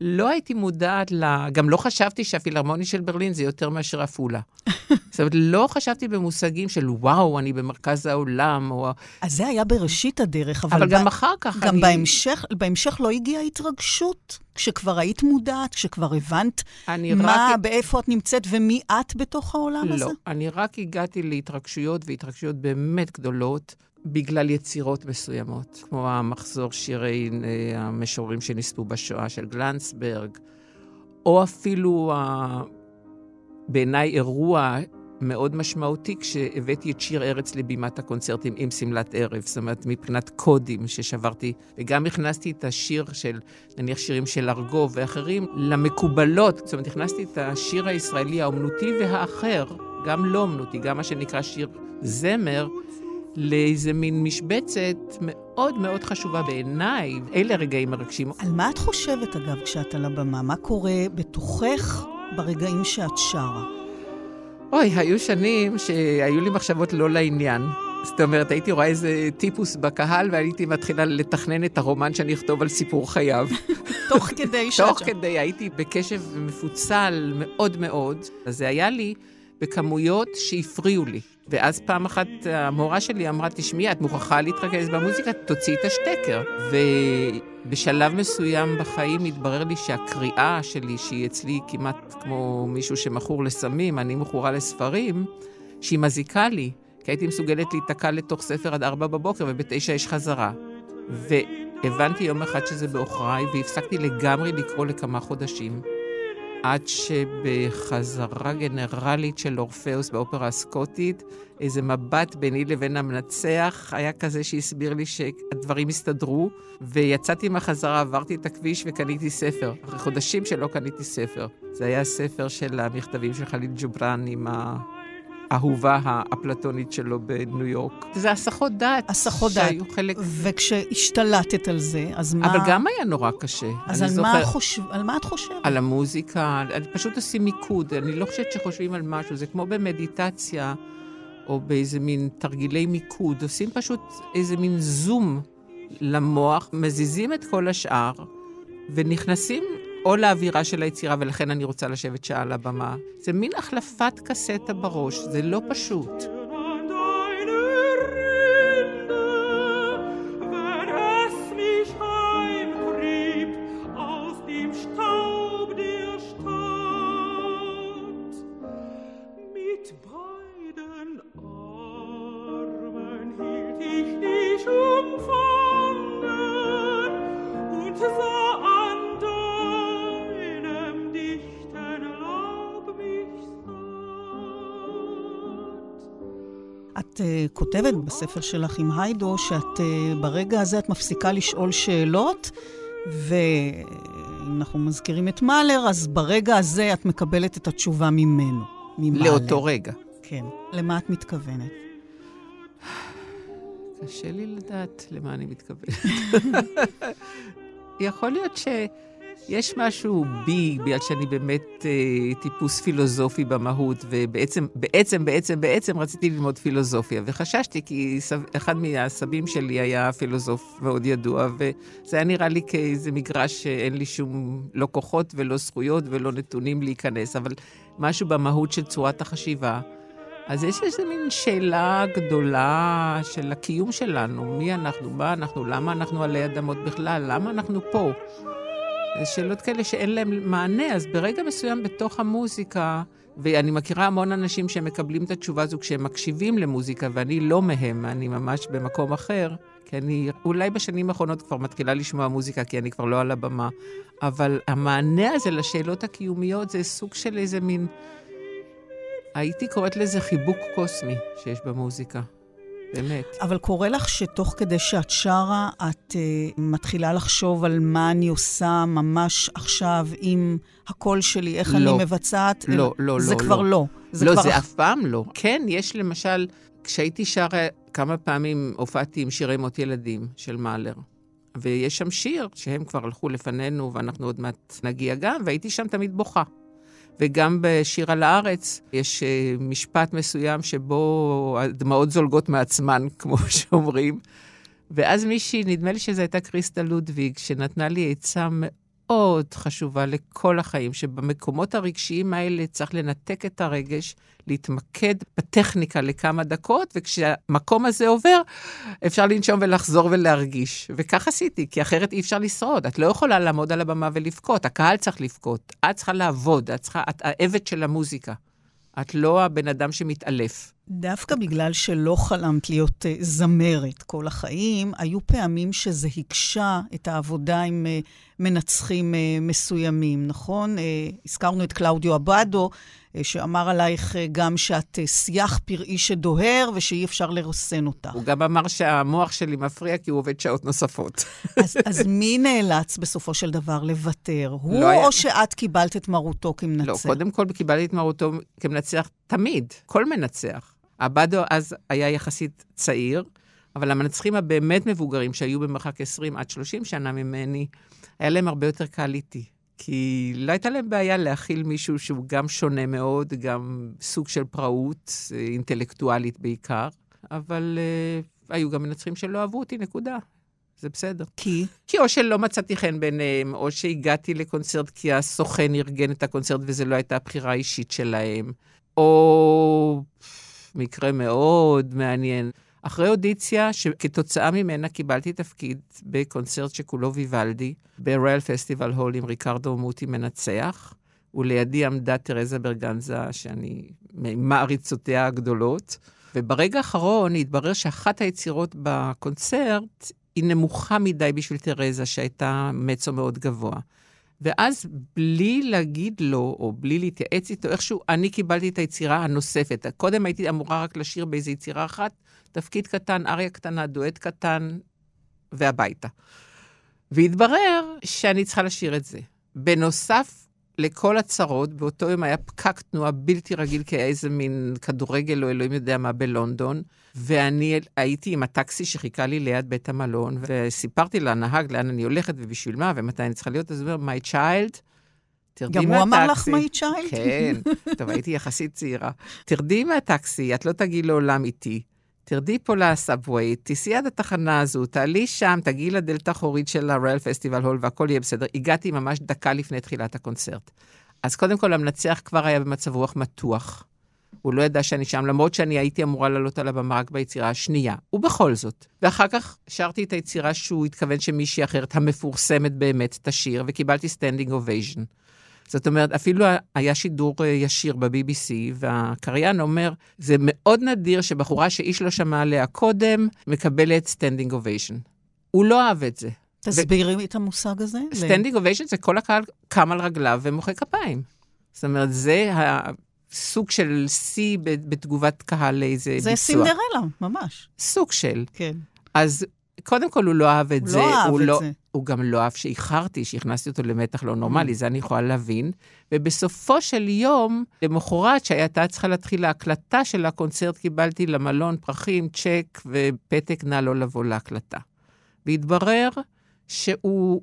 לא הייתי מודעת ל... גם לא חשבתי שהפילהרמוני של ברלין זה יותר מאשר עפולה. זאת אומרת, לא חשבתי במושגים של וואו, אני במרכז העולם, או... אז זה היה בראשית הדרך, אבל... אבל גם אחר כך גם אני... בהמשך, בהמשך לא הגיעה התרגשות? כשכבר היית מודעת, כשכבר הבנת מה, רק- באיפה את נמצאת ומי את בתוך העולם הזה? לא, אני רק הגעתי להתרגשויות, והתרגשויות באמת גדולות, בגלל יצירות מסוימות, כמו המחזור שירי אה, המשוררים שנספו בשואה של גלנסברג, או אפילו. בעיניי אירוע מאוד משמעותי כשהבאתי את שיר ארץ לבימת הקונצרטים עם שמלת ערב, זאת אומרת, מבחינת קודים ששברתי, וגם הכנסתי את השיר של, נניח שירים של ארגוב ואחרים, למקובלות, זאת אומרת, הכנסתי את השיר הישראלי האומנותי והאחר, גם לא אומנותי, גם מה שנקרא שיר זמר, לאיזה מין משבצת מאוד מאוד חשובה בעיניי. אלה רגעים מרגשים. על מה את חושבת, אגב, כשאת על הבמה? מה קורה בתוכך ברגעים שאת שרה? אוי, היו שנים שהיו לי מחשבות לא לעניין. זאת אומרת, הייתי רואה איזה טיפוס בקהל והייתי מתחילה לתכנן את הרומן שאני אכתוב על סיפור חייו. תוך כדי שאת תוך. כדי הייתי בקשב מפוצל מאוד מאוד, אז זה היה לי בכמויות שהפריעו לי. ואז פעם אחת המורה שלי אמרה, תשמעי, את מוכרחה להתרכז במוזיקה, תוציאי את השטקר. ובשלב מסוים בחיים התברר לי שהקריאה שלי, שהיא אצלי כמעט כמו מישהו שמכור לסמים, אני מכורה לספרים, שהיא מזיקה לי. כי הייתי מסוגלת להיתקע לתוך ספר עד ארבע בבוקר, ובתשע יש חזרה. והבנתי יום אחד שזה בעוכריי, והפסקתי לגמרי לקרוא לכמה חודשים. עד שבחזרה גנרלית של אורפאוס באופרה הסקוטית, איזה מבט ביני לבין המנצח היה כזה שהסביר לי שהדברים הסתדרו, ויצאתי מהחזרה, עברתי את הכביש וקניתי ספר. אחרי חודשים שלא קניתי ספר. זה היה ספר של המכתבים של חליל ג'ובראן עם האהובה האפלטונית שלו בניו יורק. זה הסחות דעת. הסחות דעת. שהיו חלק... וכשהשתלטת על זה, אז מה... אבל גם היה נורא קשה. אז על מה, זוכר- חושב... על מה את חושבת? על המוזיקה, אני פשוט עושים מיקוד, אני לא חושבת שחושבים על משהו, זה כמו במדיטציה, או באיזה מין תרגילי מיקוד, עושים פשוט איזה מין זום למוח, מזיזים את כל השאר, ונכנסים או לאווירה של היצירה, ולכן אני רוצה לשבת שעה על הבמה. זה מין החלפת קסטה בראש, זה לא פשוט. את uh, כותבת בספר שלך עם היידו שאת uh, ברגע הזה את מפסיקה לשאול שאלות, ואם אנחנו מזכירים את מאלר, אז ברגע הזה את מקבלת את התשובה ממנו, ממאלר. לאותו רגע. כן. למה את מתכוונת? קשה לי לדעת למה אני מתכוונת. יכול להיות שיש משהו בי, בגלל שאני באמת אה, טיפוס פילוסופי במהות, ובעצם, בעצם, בעצם, בעצם רציתי ללמוד פילוסופיה, וחששתי, כי סב, אחד מהסבים שלי היה פילוסוף מאוד ידוע, וזה היה נראה לי כאיזה מגרש שאין לי שום, לא כוחות ולא זכויות ולא נתונים להיכנס, אבל משהו במהות של צורת החשיבה. אז יש איזו מין שאלה גדולה של הקיום שלנו, מי אנחנו, מה אנחנו, למה אנחנו עלי אדמות בכלל, למה אנחנו פה. זה שאלות כאלה שאין להן מענה, אז ברגע מסוים בתוך המוזיקה, ואני מכירה המון אנשים שמקבלים את התשובה הזו כשהם מקשיבים למוזיקה, ואני לא מהם, אני ממש במקום אחר, כי אני אולי בשנים האחרונות כבר מתחילה לשמוע מוזיקה, כי אני כבר לא על הבמה, אבל המענה הזה לשאלות הקיומיות זה סוג של איזה מין... הייתי קוראת לזה חיבוק קוסמי שיש במוזיקה. באמת. אבל קורה לך שתוך כדי שאת שרה, את uh, מתחילה לחשוב על מה אני עושה ממש עכשיו עם הקול שלי, איך לא. אני מבצעת? לא, לא, זה לא, כבר לא. לא. לא, כבר זה אף פעם לא. כן, יש למשל, כשהייתי שרה, כמה פעמים הופעתי עם שירי מות ילדים של מאלר. ויש שם שיר שהם כבר הלכו לפנינו, ואנחנו עוד מעט נגיע גם, והייתי שם תמיד בוכה. וגם בשיר על הארץ יש אה, משפט מסוים שבו הדמעות זולגות מעצמן, כמו שאומרים. ואז מישהי, נדמה לי שזו הייתה קריסטה לודוויג, שנתנה לי עצה מאוד חשובה לכל החיים, שבמקומות הרגשיים האלה צריך לנתק את הרגש, להתמקד בטכניקה לכמה דקות, וכשהמקום הזה עובר, אפשר לנשום ולחזור ולהרגיש. וכך עשיתי, כי אחרת אי אפשר לשרוד. את לא יכולה לעמוד על הבמה ולבכות, הקהל צריך לבכות. את צריכה לעבוד, את צריכה, את העבד של המוזיקה. את לא הבן אדם שמתעלף. דווקא בגלל שלא חלמת להיות uh, זמרת כל החיים, היו פעמים שזה הקשה את העבודה עם uh, מנצחים uh, מסוימים, נכון? הזכרנו את קלאודיו uh, שאמר עלייך גם שאת שיח פראי שדוהר ושאי אפשר לרסן אותך. הוא גם אמר שהמוח שלי מפריע כי הוא עובד שעות נוספות. אז, אז מי נאלץ בסופו של דבר לוותר? הוא לא היה- או שאת קיבלת את מרותו כמנצח? לא, קודם כל קיבלתי את מרותו כמנצח תמיד, כל מנצח. עבדו אז היה יחסית צעיר, אבל המנצחים הבאמת מבוגרים, שהיו במרחק 20 עד 30 שנה ממני, היה להם הרבה יותר קל איתי. כי לא הייתה להם בעיה להכיל מישהו שהוא גם שונה מאוד, גם סוג של פראות, אה, אינטלקטואלית בעיקר, אבל uh, היו גם מנצחים שלא אהבו אותי, נקודה. זה בסדר. כי? כי או שלא מצאתי חן בעיניהם, או שהגעתי לקונצרט כי הסוכן ארגן את הקונצרט וזו לא הייתה הבחירה האישית שלהם, או מקרה מאוד מעניין. אחרי אודיציה, שכתוצאה ממנה קיבלתי תפקיד בקונצרט שכולו ויוולדי, ברויאל פסטיבל הול עם ריקרדו מוטי מנצח, ולידי עמדה תרזה ברגנזה, שאני ממעריצותיה הגדולות. וברגע האחרון התברר שאחת היצירות בקונצרט היא נמוכה מדי בשביל תרזה, שהייתה מצו מאוד גבוה. ואז בלי להגיד לו, או בלי להתייעץ איתו, איכשהו אני קיבלתי את היצירה הנוספת. קודם הייתי אמורה רק לשיר באיזו יצירה אחת, תפקיד קטן, אריה קטנה, דואט קטן, והביתה. והתברר שאני צריכה לשיר את זה. בנוסף לכל הצרות, באותו יום היה פקק תנועה בלתי רגיל, כי היה איזה מין כדורגל או אלוהים יודע מה בלונדון, ואני הייתי עם הטקסי שחיכה לי ליד בית המלון, וסיפרתי לנהג לאן אני הולכת ובשביל מה ומתי אני צריכה להיות, אז הוא אומר, my child, תרדי גם מהטקסי. הוא אמר לך my child? כן, טוב, הייתי יחסית צעירה. תרדי מהטקסי, את לא תגיעי לעולם איתי. תרדי פה לסאבווי, תיסעי עד התחנה הזו, תעלי שם, תגיעי לדלת האחורית של הריאל פסטיבל הול והכל יהיה בסדר. הגעתי ממש דקה לפני תחילת הקונצרט. אז קודם כל, המנצח כבר היה במצב רוח מתוח. הוא לא ידע שאני שם, למרות שאני הייתי אמורה לעלות על הבמה רק ביצירה השנייה. ובכל זאת. ואחר כך שרתי את היצירה שהוא התכוון שמישהי אחרת, המפורסמת באמת, תשיר, וקיבלתי standing ovation. זאת אומרת, אפילו היה שידור אה, ישיר ב-BBC, והקריין אומר, זה מאוד נדיר שבחורה שאיש לא שמע עליה קודם, מקבלת standing ovation. הוא לא אהב את זה. תסבירי את המושג הזה. standing ovation זה כל הקהל קם על רגליו ומוחא כפיים. זאת אומרת, זה הסוג של שיא בתגובת קהל לאיזה ביצוע. זה סינדרלה, ממש. סוג של. כן. אז קודם כל, הוא לא אהב את הוא זה. לא אהב הוא את לא, זה. הוא גם לא אהב שאיחרתי, שהכנסתי אותו למתח לא ממ. נורמלי, זה אני יכולה להבין. ובסופו של יום, למחרת, שהייתה צריכה להתחיל ההקלטה של הקונצרט, קיבלתי למלון פרחים, צ'ק ופתק, נא לא לבוא להקלטה. והתברר שהוא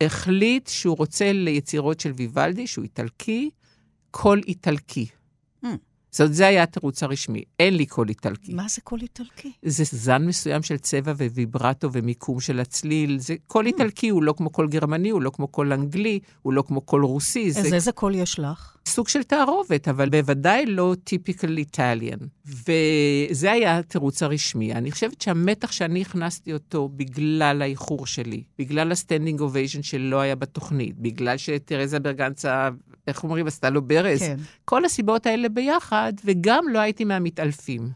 החליט שהוא רוצה ליצירות של ויוולדי, שהוא איטלקי, קול איטלקי. זאת אומרת, זה היה התירוץ הרשמי. אין לי קול איטלקי. מה זה קול איטלקי? זה זן מסוים של צבע וויברטו ומיקום של הצליל. זה קול איטלקי, הוא לא כמו קול גרמני, הוא לא כמו קול אנגלי, הוא לא כמו קול רוסי. זה אז איזה קול יש לך? סוג של תערובת, אבל בוודאי לא typical Italian. וזה היה התירוץ הרשמי. אני חושבת שהמתח שאני הכנסתי אותו בגלל האיחור שלי, בגלל ה standing ovation שלא היה בתוכנית, בגלל שתרזה ברגנצה, איך אומרים, עשתה לו ברז, כן. כל הסיבות האלה ביחד, וגם לא הייתי מהמתעלפים.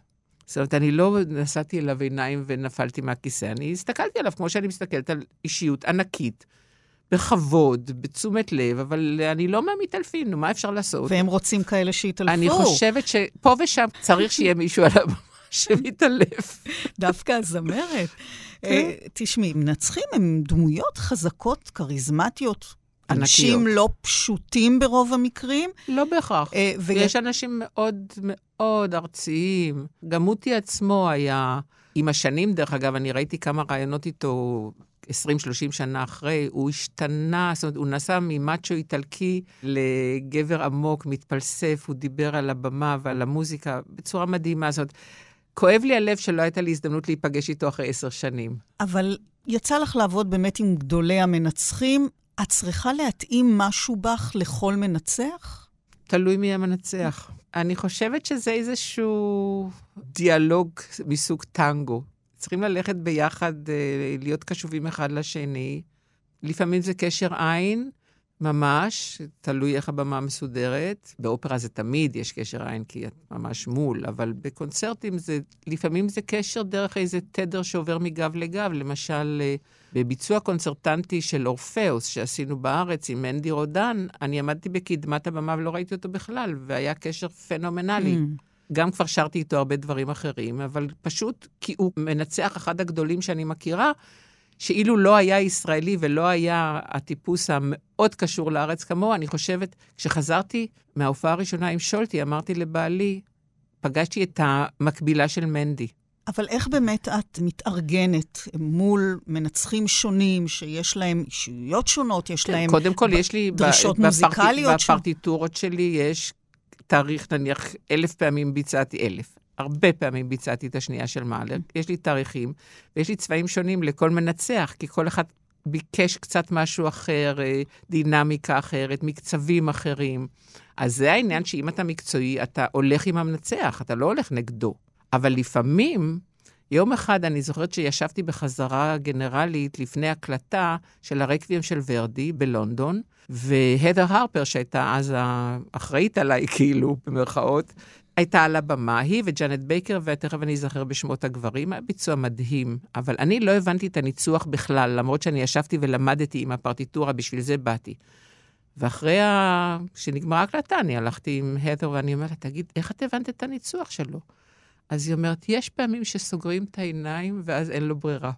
זאת אומרת, אני לא נשאתי אליו עיניים ונפלתי מהכיסא, אני הסתכלתי עליו כמו שאני מסתכלת על אישיות ענקית, בכבוד, בתשומת לב, אבל אני לא מהמתעלפים, נו, מה אפשר לעשות? והם רוצים כאלה שיתעלפו. אני חושבת שפה ושם צריך שיהיה מישהו על הבמה שמתעלף. דווקא הזמרת. כן. אה, תשמעי, מנצחים הם דמויות חזקות, כריזמטיות. אנשים ענקיות. לא פשוטים ברוב המקרים. לא בהכרח. אה, ו- ויש אנשים מאוד מאוד ארציים. גם מוטי עצמו היה, עם השנים, דרך אגב, אני ראיתי כמה ראיונות איתו 20-30 שנה אחרי, הוא השתנה, זאת אומרת, הוא נסע ממאצ'ו איטלקי לגבר עמוק, מתפלסף, הוא דיבר על הבמה ועל המוזיקה בצורה מדהימה. זאת אומרת, כואב לי הלב שלא הייתה לי הזדמנות להיפגש איתו אחרי עשר שנים. אבל יצא לך לעבוד באמת עם גדולי המנצחים. את צריכה להתאים משהו בך לכל מנצח? תלוי מי המנצח. אני חושבת שזה איזשהו דיאלוג מסוג טנגו. צריכים ללכת ביחד, אה, להיות קשובים אחד לשני. לפעמים זה קשר עין, ממש, תלוי איך הבמה מסודרת. באופרה זה תמיד יש קשר עין, כי את ממש מול, אבל בקונצרטים זה, לפעמים זה קשר דרך איזה תדר שעובר מגב לגב. למשל, אה, בביצוע קונצרטנטי של אורפאוס שעשינו בארץ עם מנדי רודן, אני עמדתי בקדמת הבמה ולא ראיתי אותו בכלל, והיה קשר פנומנלי. Mm. גם כבר שרתי איתו הרבה דברים אחרים, אבל פשוט כי הוא מנצח אחד הגדולים שאני מכירה, שאילו לא היה ישראלי ולא היה הטיפוס המאוד קשור לארץ כמוהו, אני חושבת, כשחזרתי מההופעה הראשונה עם שולטי, אמרתי לבעלי, פגשתי את המקבילה של מנדי. אבל איך באמת את מתארגנת מול מנצחים שונים, שיש להם אישיויות שונות, יש להם... כן, קודם כל, ב- יש לי... ב- דרישות בפרטי- מוזיקליות ש- בפרטיטורות שלי יש תאריך, נניח, אלף פעמים ביצעתי, אלף. הרבה פעמים ביצעתי את השנייה של מאלר. יש לי תאריכים, ויש לי צבעים שונים לכל מנצח, כי כל אחד ביקש קצת משהו אחר, אה, דינמיקה אחרת, מקצבים אחרים. אז זה העניין שאם אתה מקצועי, אתה הולך עם המנצח, אתה לא הולך נגדו. אבל לפעמים, יום אחד אני זוכרת שישבתי בחזרה גנרלית לפני הקלטה של הרקבים של ורדי בלונדון, והדר הרפר, שהייתה אז האחראית עליי, כאילו, במרכאות, הייתה על הבמה, היא וג'אנט בייקר, ותכף אני אזכר בשמות הגברים, היה ביצוע מדהים. אבל אני לא הבנתי את הניצוח בכלל, למרות שאני ישבתי ולמדתי עם הפרטיטורה, בשביל זה באתי. ואחרי ה... שנגמרה ההקלטה, אני הלכתי עם הדר ואני אומרת תגיד, איך את הבנת את הניצוח שלו? אז היא אומרת, יש פעמים שסוגרים את העיניים ואז אין לו ברירה.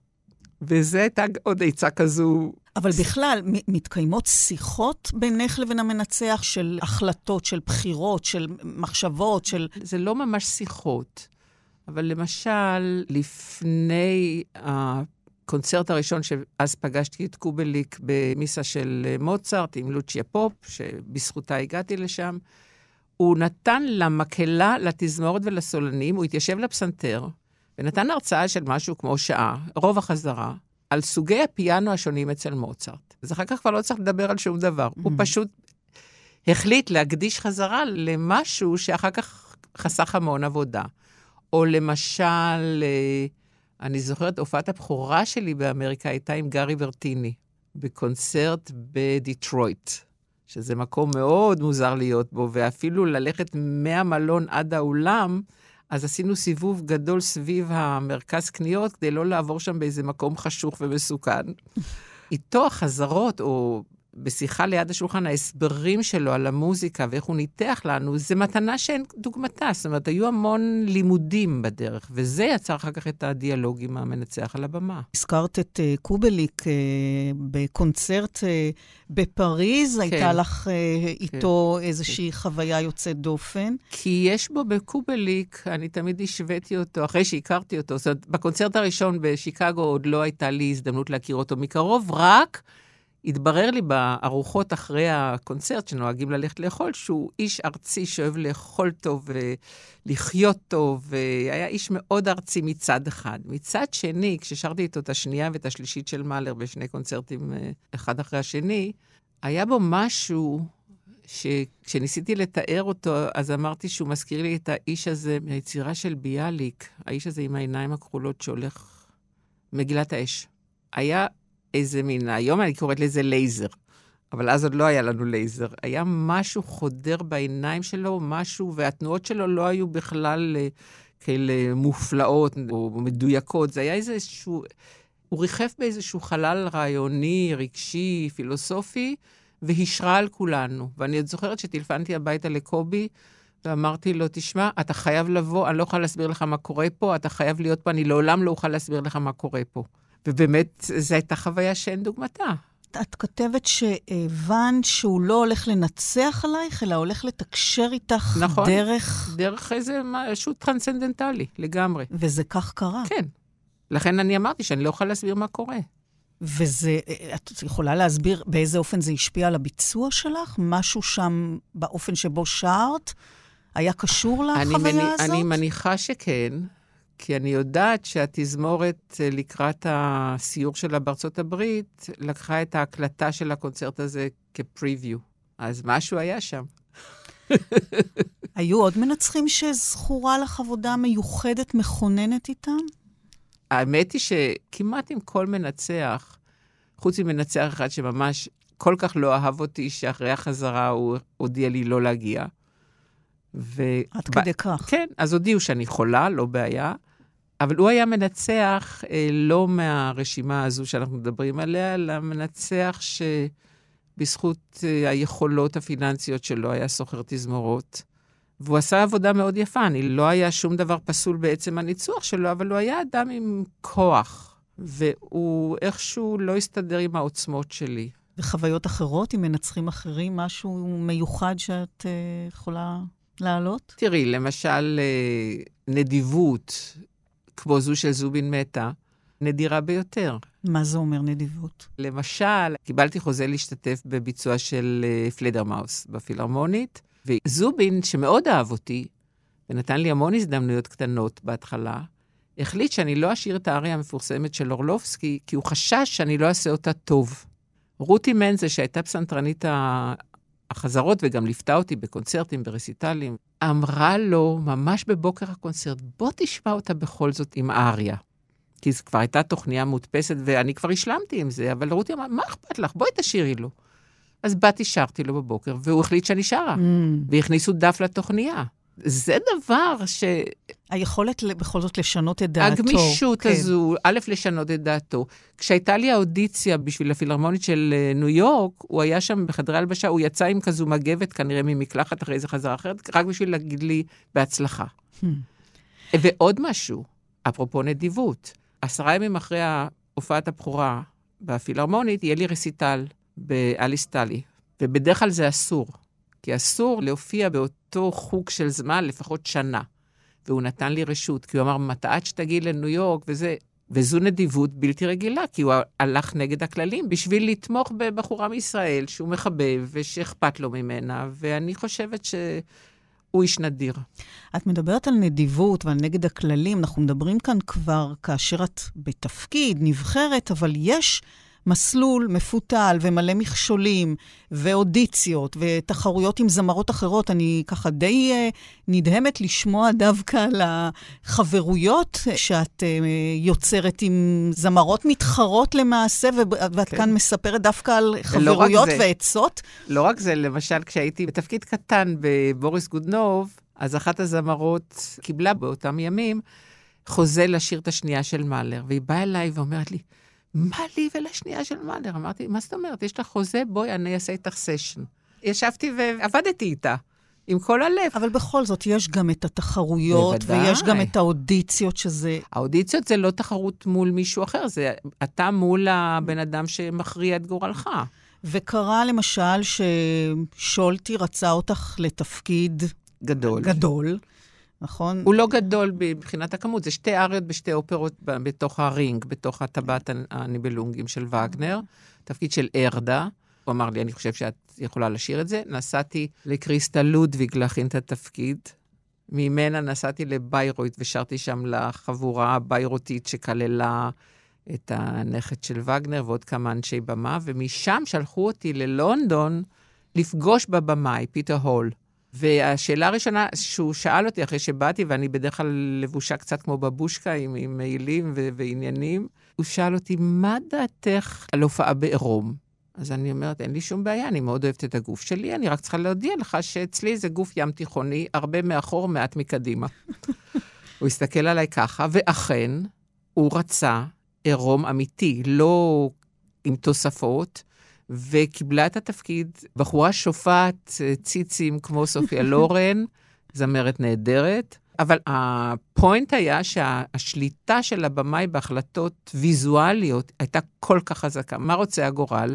וזו הייתה עוד עצה כזו. אבל בכלל, מתקיימות שיחות בינך לבין המנצח של החלטות, של בחירות, של מחשבות, של... זה לא ממש שיחות, אבל למשל, לפני הקונצרט הראשון, שאז פגשתי את קובליק במיסה של מוצרט עם לוצ'יה פופ, שבזכותה הגעתי לשם, הוא נתן למקהלה, לתזמורת ולסולנים, הוא התיישב לפסנתר, ונתן הרצאה של משהו כמו שעה, רוב החזרה, על סוגי הפיאנו השונים אצל מוצרט. אז אחר כך כבר לא צריך לדבר על שום דבר. הוא פשוט החליט להקדיש חזרה למשהו שאחר כך חסך המון עבודה. או למשל, אה, אני זוכרת, הופעת הבכורה שלי באמריקה הייתה עם גארי ברטיני, בקונצרט בדיטרויט, שזה מקום מאוד מוזר להיות בו, ואפילו ללכת מהמלון עד האולם, אז עשינו סיבוב גדול סביב המרכז קניות, כדי לא לעבור שם באיזה מקום חשוך ומסוכן. איתו החזרות, או בשיחה ליד השולחן, ההסברים שלו על המוזיקה ואיך הוא ניתח לנו, זה מתנה שאין דוגמתה. זאת אומרת, היו המון לימודים בדרך, וזה יצר אחר כך את הדיאלוג עם המנצח על הבמה. הזכרת את uh, קובליק uh, בקונצרט uh, בפריז, כן. הייתה לך uh, איתו כן. איזושהי כן. חוויה יוצאת דופן. כי יש בו בקובליק, אני תמיד השוויתי אותו, אחרי שהכרתי אותו, זאת אומרת, בקונצרט הראשון בשיקגו עוד לא הייתה לי הזדמנות להכיר אותו מקרוב, רק... התברר לי בארוחות אחרי הקונצרט, שנוהגים ללכת לאכול, שהוא איש ארצי שאוהב לאכול טוב ולחיות טוב, והיה איש מאוד ארצי מצד אחד. מצד שני, כששרתי איתו את השנייה ואת השלישית של מאלר בשני קונצרטים אחד אחרי השני, היה בו משהו שכשניסיתי לתאר אותו, אז אמרתי שהוא מזכיר לי את האיש הזה מהיצירה של ביאליק, האיש הזה עם העיניים הכחולות שהולך... מגילת האש. היה איזה מין, היום אני קוראת לזה לייזר, אבל אז עוד לא היה לנו לייזר. היה משהו חודר בעיניים שלו, משהו, והתנועות שלו לא היו בכלל כאלה מופלאות או מדויקות. זה היה איזשהו, הוא ריחף באיזשהו חלל רעיוני, רגשי, פילוסופי, והשרה על כולנו. ואני עוד זוכרת שטלפנתי הביתה לקובי, ואמרתי לו, תשמע, אתה חייב לבוא, אני לא יכולה להסביר לך מה קורה פה, אתה חייב להיות פה, אני לעולם לא אוכל להסביר לך מה קורה פה. ובאמת, זו הייתה חוויה שאין דוגמתה. את כותבת שהבנת שהוא לא הולך לנצח עלייך, אלא הולך לתקשר איתך נכון. דרך... דרך איזה משהו טרנסצנדנטלי, לגמרי. וזה כך קרה. כן. לכן אני אמרתי שאני לא יכולה להסביר מה קורה. וזה, את יכולה להסביר באיזה אופן זה השפיע על הביצוע שלך? משהו שם, באופן שבו שרת, היה קשור לחוויה מני, הזאת? אני מניחה שכן, כי אני יודעת שהתזמורת אה, לקראת הסיור שלה בארצות הברית, לקחה את ההקלטה של הקונצרט הזה כפריוויו. אז משהו היה שם. היו עוד מנצחים שזכורה לך עבודה מיוחדת, מכוננת איתם? האמת היא שכמעט עם כל מנצח, חוץ ממנצח אחד שממש כל כך לא אהב אותי, שאחרי החזרה הוא הודיע לי לא להגיע. ו... עד ב- כדי כך. כן, אז הודיעו שאני חולה, לא בעיה. אבל הוא היה מנצח אה, לא מהרשימה הזו שאנחנו מדברים עליה, אלא מנצח שבזכות אה, היכולות הפיננסיות שלו היה סוחר תזמורות. והוא עשה עבודה מאוד יפה, אני לא היה שום דבר פסול בעצם הניצוח שלו, אבל הוא היה אדם עם כוח, והוא איכשהו לא הסתדר עם העוצמות שלי. וחוויות אחרות עם מנצחים אחרים, משהו מיוחד שאת uh, יכולה להעלות? תראי, למשל, אה, נדיבות, כמו זו של זובין מתה, נדירה ביותר. מה זה אומר נדיבות? למשל, קיבלתי חוזה להשתתף בביצוע של אה, פלדרמאוס בפילהרמונית, וזובין, שמאוד אהב אותי, ונתן לי המון הזדמנויות קטנות בהתחלה, החליט שאני לא אשאיר את האריה המפורסמת של אורלובסקי, כי הוא חשש שאני לא אעשה אותה טוב. רותי מנזה, שהייתה פסנתרנית החזרות וגם ליוותה אותי בקונצרטים, ברסיטלים, אמרה לו, ממש בבוקר הקונצרט, בוא תשמע אותה בכל זאת עם האריה. כי זו כבר הייתה תוכניה מודפסת, ואני כבר השלמתי עם זה, אבל רותי אמרה, מה אכפת לך? בואי תשאירי לו. אז באתי, שרתי לו בבוקר, והוא החליט שאני שרה, Mm. והכניסו דף לתוכניה. זה דבר ש... היכולת בכל זאת לשנות את דעתו. הגמישות כן. הזו, א', לשנות את דעתו. כשהייתה לי האודיציה בשביל הפילהרמונית של אה, ניו יורק, הוא היה שם בחדרי הלבשה, הוא יצא עם כזו מגבת, כנראה ממקלחת אחרי איזה חזרה אחרת, רק בשביל להגיד לי בהצלחה. Hmm. ועוד משהו, אפרופו נדיבות, עשרה ימים אחרי הופעת הבכורה בפילהרמונית, יהיה לי רסיטל באליס טלי, ובדרך כלל זה אסור, כי אסור להופיע באותו חוג של זמן לפחות שנה. והוא נתן לי רשות, כי הוא אמר, מתי עד שתגיעי לניו יורק, וזה... וזו נדיבות בלתי רגילה, כי הוא הלך נגד הכללים בשביל לתמוך בבחורה מישראל שהוא מחבב ושאכפת לו ממנה, ואני חושבת שהוא איש נדיר. את מדברת על נדיבות ועל נגד הכללים, אנחנו מדברים כאן כבר כאשר את בתפקיד, נבחרת, אבל יש מסלול מפותל ומלא מכשולים ואודיציות ותחרויות עם זמרות אחרות. אני ככה די uh, נדהמת לשמוע דווקא על החברויות שאת uh, יוצרת עם זמרות מתחרות למעשה, ו- ואת כן. כאן מספרת דווקא על רק חברויות זה. ועצות. לא רק זה, למשל, כשהייתי בתפקיד קטן בבוריס גודנוב, אז אחת הזמרות קיבלה באותם ימים חוזה לשיר את השנייה של מאלר, והיא באה אליי ואומרת לי, מה לי ולשנייה של מאלר? אמרתי, מה זאת אומרת? יש לך חוזה? בואי, אני אעשה איתך סשן. ישבתי ועבדתי איתה, עם כל הלב. אבל בכל זאת, יש גם את התחרויות, בוודאי. ויש גם את האודיציות, שזה... האודיציות זה לא תחרות מול מישהו אחר, זה אתה מול הבן אדם שמכריע את גורלך. וקרה למשל ששולטי רצה אותך לתפקיד גדול. גדול, נכון? הוא לא גדול מבחינת הכמות, זה שתי אריות בשתי אופרות בתוך הרינג, בתוך הטבעת הנ- הניבלונגים של וגנר, תפקיד של ארדה. הוא אמר לי, אני חושב שאת יכולה לשיר את זה. נסעתי לקריסטה לודוויג להכין את התפקיד. ממנה נסעתי לביירויט ושרתי שם לחבורה הביירוטית שכללה את הנכד של וגנר ועוד כמה אנשי במה, ומשם שלחו אותי ללונדון לפגוש בבמאי, פיטר הול. והשאלה הראשונה שהוא שאל אותי אחרי שבאתי, ואני בדרך כלל לבושה קצת כמו בבושקה עם, מעילים ועניינים, הוא שאל אותי, מה דעתך על הופעה בעירום? אז אני אומרת, אין לי שום בעיה, אני מאוד אוהבת את הגוף שלי, אני רק צריכה להודיע לך שאצלי זה גוף ים תיכוני, הרבה מאחור, מעט מקדימה. הוא הסתכל עליי ככה, ואכן, הוא רצה עירום אמיתי, לא עם תוספות, וקיבלה את התפקיד. בחורה שופעת אה, ציצים כמו סופיה לורן, זמרת נהדרת, אבל ה point היה שהשליטה של הבמאי בהחלטות ויזואליות הייתה כל כך חזקה. מה רוצה הגורל?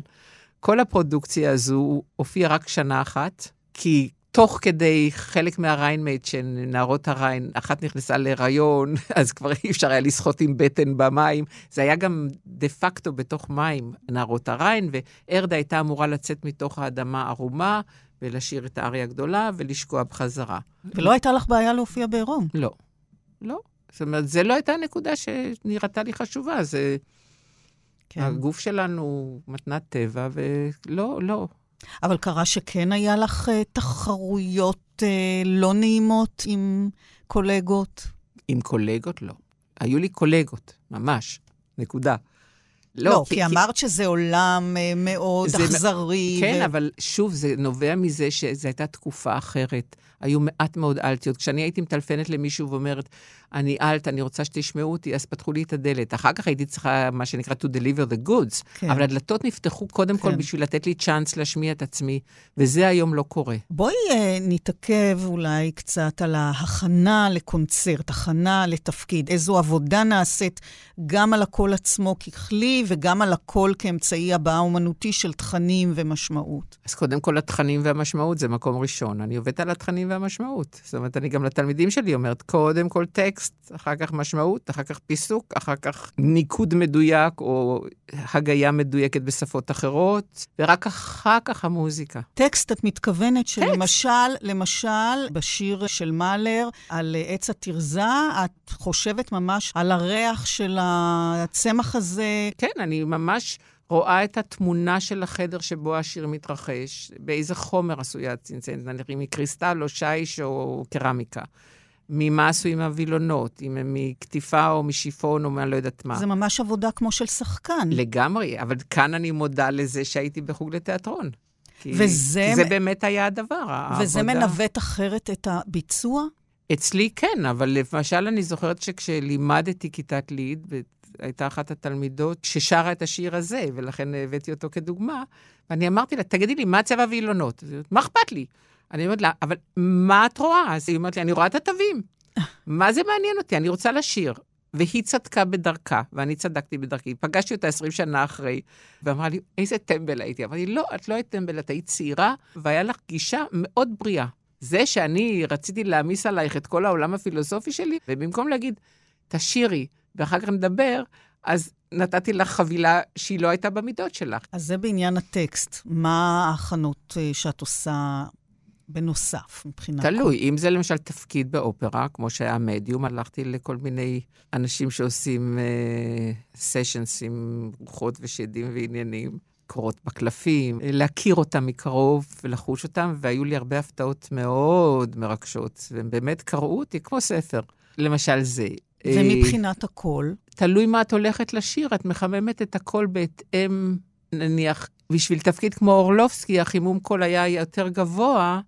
כל הפרודוקציה הזו הופיעה רק שנה אחת, כי תוך כדי חלק מה Rhinemaid של נערות הריין, אחת נכנסה להיריון, אז כבר אי אפשר היה לשחות עם בטן במים. זה היה גם דה פקטו בתוך מים, נערות הריין, וארדה הייתה אמורה לצאת מתוך האדמה ערומה, ולשיר את האריה הגדולה, ולשקוע בחזרה. ולא הייתה לך בעיה להופיע בעירום. לא. לא. זאת אומרת, זו לא הייתה הנקודה שנראתה לי חשובה, זה... כן. הגוף שלנו מתנת טבע, ולא, לא. אבל קרה שכן היה לך uh, תחרויות uh, לא נעימות עם קולגות? עם קולגות? לא. היו לי קולגות, ממש, נקודה. לא, לא כי, כי אמרת. שזה עולם uh, מאוד זה, אכזרי. כן, ו... אבל שוב, זה נובע מזה שזו הייתה תקופה אחרת. היו מעט מאוד אלטיות. כשאני הייתי מטלפנת למישהו ואומרת, אני אלט, אני רוצה שתשמעו אותי, אז פתחו לי את הדלת. אחר כך הייתי צריכה, מה שנקרא, to deliver the goods. כן. אבל הדלתות נפתחו קודם כן. כל בשביל לתת לי צ'אנס להשמיע את עצמי, וזה היום לא קורה. בואי uh, נתעכב אולי קצת על ההכנה לקונצרט, הכנה לתפקיד. איזו עבודה נעשית גם על הקול עצמו ככלי, וגם על הקול כאמצעי הבעה אומנותי של תכנים ומשמעות. אז קודם כל, התכנים והמשמעות זה מקום ראשון. אני עובדת על התכנים והמשמעות. זאת אומרת, אני גם לתלמידים שלי אומרת, קודם כל טקסט, אחר כך משמעות, אחר כך פיסוק, אחר כך ניקוד מדויק או הגיה מדויקת בשפות אחרות, ורק אחר כך המוזיקה. טקסט, את מתכוונת שלמשל, למשל, בשיר של מאלר על עץ התרזה, את חושבת ממש על הריח של הצמח הזה? כן, אני ממש... רואה את התמונה של החדר שבו השיר מתרחש, באיזה חומר עשויה הצנצנת, נניח מקריסטל או שיש או קרמיקה. ממה עשויים הווילונות, אם הם מקטיפה או משיפון או מה לא יודעת מה. זה ממש עבודה כמו של שחקן. לגמרי, אבל כאן אני מודה לזה שהייתי בחוג לתיאטרון. כי, וזה... כי זה באמת היה הדבר, וזה העבודה. מנווט אחרת את הביצוע? אצלי כן, אבל למשל אני זוכרת שכשלימדתי כיתת ליד, הייתה אחת התלמידות ששרה את השיר הזה, ולכן הבאתי אותו כדוגמה, ואני אמרתי לה, תגידי לי, מה צבע וילונות? מה אכפת לי? אני אומרת לה, אבל מה את רואה? אז היא אומרת לי, אני רואה את התווים. מה זה מעניין אותי? אני רוצה לשיר. והיא צדקה בדרכה, ואני צדקתי בדרכי. פגשתי אותה 20 שנה אחרי, ואמרה לי, איזה טמבל הייתי. אמרתי, לא, את לא היית טמבל, את היית צעירה, והיה לך גישה מאוד בריאה. זה שאני רציתי להעמיס עלייך את כל העולם הפילוסופי שלי, ובמקום להגיד, תשירי, ואחר כך נדבר, אז נתתי לך חבילה שהיא לא הייתה במידות שלך. אז זה בעניין הטקסט. מה ההכנות אה, שאת עושה בנוסף מבחינה... תלוי, כל... אם זה למשל תפקיד באופרה, כמו שהיה מדיום, הלכתי לכל מיני אנשים שעושים סשנס uh, עם רוחות ושדים ועניינים, קורות בקלפים, להכיר אותם מקרוב ולחוש אותם, והיו לי הרבה הפתעות מאוד מרגשות, והם באמת קראו אותי כמו ספר. למשל זה. ומבחינת הקול? תלוי מה את הולכת לשיר, את מחממת את הקול בהתאם, נניח, בשביל תפקיד כמו אורלובסקי, החימום קול היה יותר גבוה,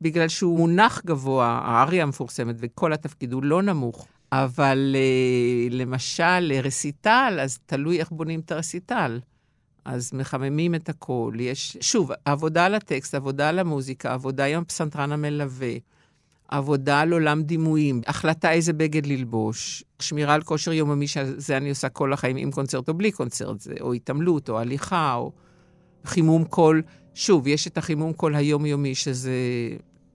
בגלל שהוא מונח גבוה, האריה המפורסמת, וכל התפקיד הוא לא נמוך. אבל אה, למשל, רסיטל, אז תלוי איך בונים את הרסיטל. אז מחממים את הקול. יש, שוב, עבודה על הטקסט, עבודה על המוזיקה, עבודה עם הפסנתרן המלווה. עבודה על עולם דימויים, החלטה איזה בגד ללבוש, שמירה על כושר יומיומי, שזה אני עושה כל החיים, עם קונצרט או בלי קונצרט, או התעמלות, או הליכה, או חימום קול. שוב, יש את החימום קול היומיומי, שזה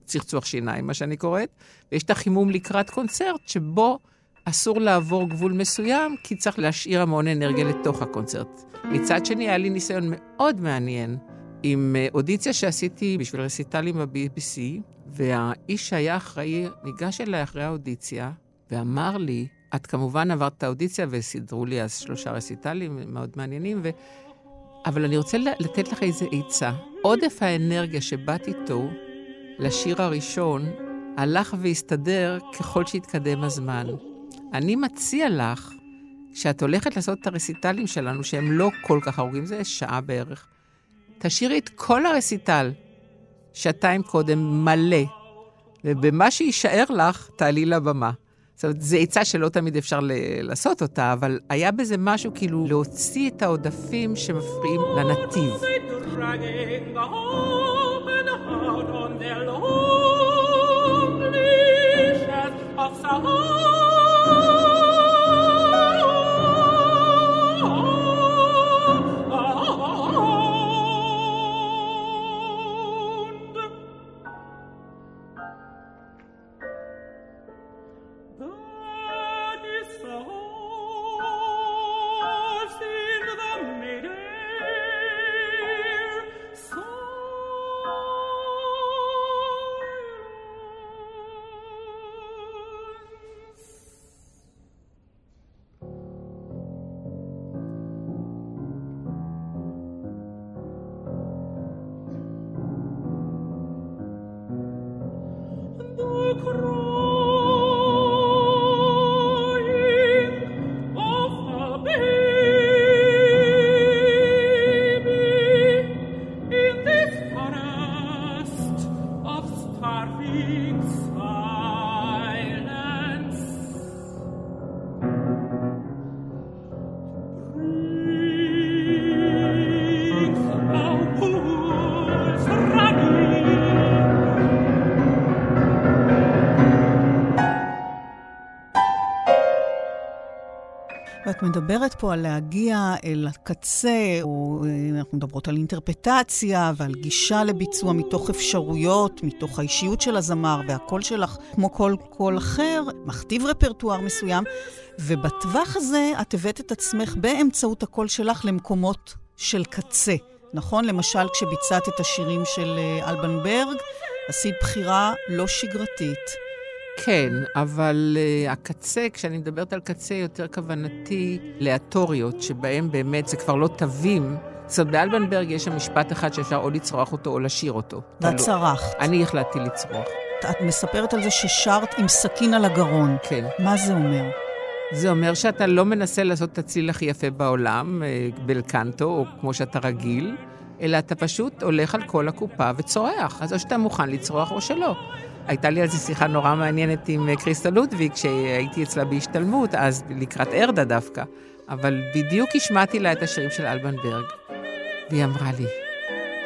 צחצוח שיניים, מה שאני קוראת, ויש את החימום לקראת קונצרט, שבו אסור לעבור גבול מסוים, כי צריך להשאיר המון אנרגיה לתוך הקונצרט. מצד שני, היה לי ניסיון מאוד מעניין עם אה, אודיציה שעשיתי בשביל רסיטלים ב-BBC, והאיש שהיה אחראי ניגש אליי אחרי האודיציה ואמר לי, את כמובן עברת את האודיציה וסידרו לי אז שלושה רסיטלים מאוד מעניינים, ו... אבל אני רוצה לתת לך איזה עצה. עודף האנרגיה שבאת איתו לשיר הראשון הלך והסתדר ככל שהתקדם הזמן. אני מציע לך, כשאת הולכת לעשות את הרסיטלים שלנו, שהם לא כל כך ארוכים, זה שעה בערך, תשאירי את כל הרסיטל שעתיים קודם מלא, ובמה שיישאר לך, תעלי לבמה. זאת אומרת, זו עצה שלא תמיד אפשר לעשות אותה, אבל היה בזה משהו כאילו להוציא את העודפים שמפריעים לנתיב. Auf Salon ואת מדברת פה על להגיע אל הקצה, או אה, אנחנו מדברות על אינטרפטציה ועל גישה לביצוע מתוך אפשרויות, מתוך האישיות של הזמר, והקול שלך, כמו כל קול אחר, מכתיב רפרטואר מסוים, ובטווח הזה את הבאת את עצמך באמצעות הקול שלך למקומות של קצה. נכון? למשל, כשביצעת את השירים של אה, אלבן ברג, עשית בחירה לא שגרתית. כן, אבל uh, הקצה, כשאני מדברת על קצה, יותר כוונתי לאטוריות, שבהם באמת זה כבר לא תווים. אומרת, באלבנברג יש שם משפט אחד שאפשר או לצרוח אותו או לשיר אותו. ואת תלוי. צרחת. אני החלטתי לצרוח, את מספרת על זה ששרת עם סכין על הגרון. כן. מה זה אומר? זה אומר שאתה לא מנסה לעשות את הצליל הכי יפה בעולם, אה, בלקנטו, או כמו שאתה רגיל, אלא אתה פשוט הולך על כל הקופה וצורח. אז או שאתה מוכן לצרוח או שלא. הייתה לי על זה שיחה נורא מעניינת עם אה, קריסטה לודוויג, כשהייתי אצלה בהשתלמות, אז לקראת ארדה דווקא. אבל בדיוק השמעתי לה את השירים של אלבן ברג, והיא אמרה לי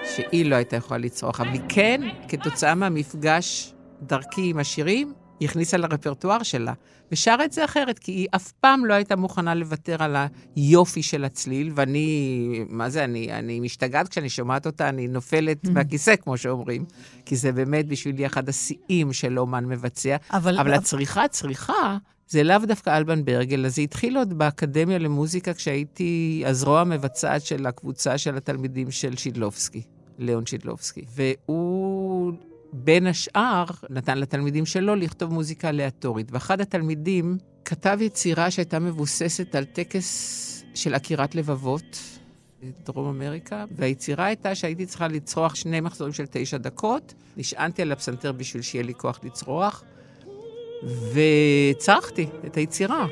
שהיא לא הייתה יכולה לצרוח, אבל היא כן, כתוצאה מהמפגש דרכי עם השירים, היא הכניסה לרפרטואר שלה, ושרה את זה אחרת, כי היא אף פעם לא הייתה מוכנה לוותר על היופי של הצליל, ואני, מה זה, אני, אני משתגעת כשאני שומעת אותה, אני נופלת מהכיסא, כמו שאומרים, כי זה באמת בשבילי אחד השיאים של אומן מבצע. אבל- אבל הצריכה, צריכה, זה לאו דווקא אלבן ברג, אלא זה התחיל עוד באקדמיה למוזיקה, כשהייתי הזרוע המבצעת של הקבוצה של התלמידים של שידלובסקי, ליאון שידלובסקי. והוא, בין השאר, נתן לתלמידים שלו לכתוב מוזיקה aleatorית. ואחד התלמידים כתב יצירה שהייתה מבוססת על טקס של עקירת לבבות. דרום אמריקה, והיצירה הייתה שהייתי צריכה לצרוח שני מחזורים של תשע דקות. נשענתי על הפסנתר בשביל שיהיה לי כוח לצרוח, וצרחתי את היצירה.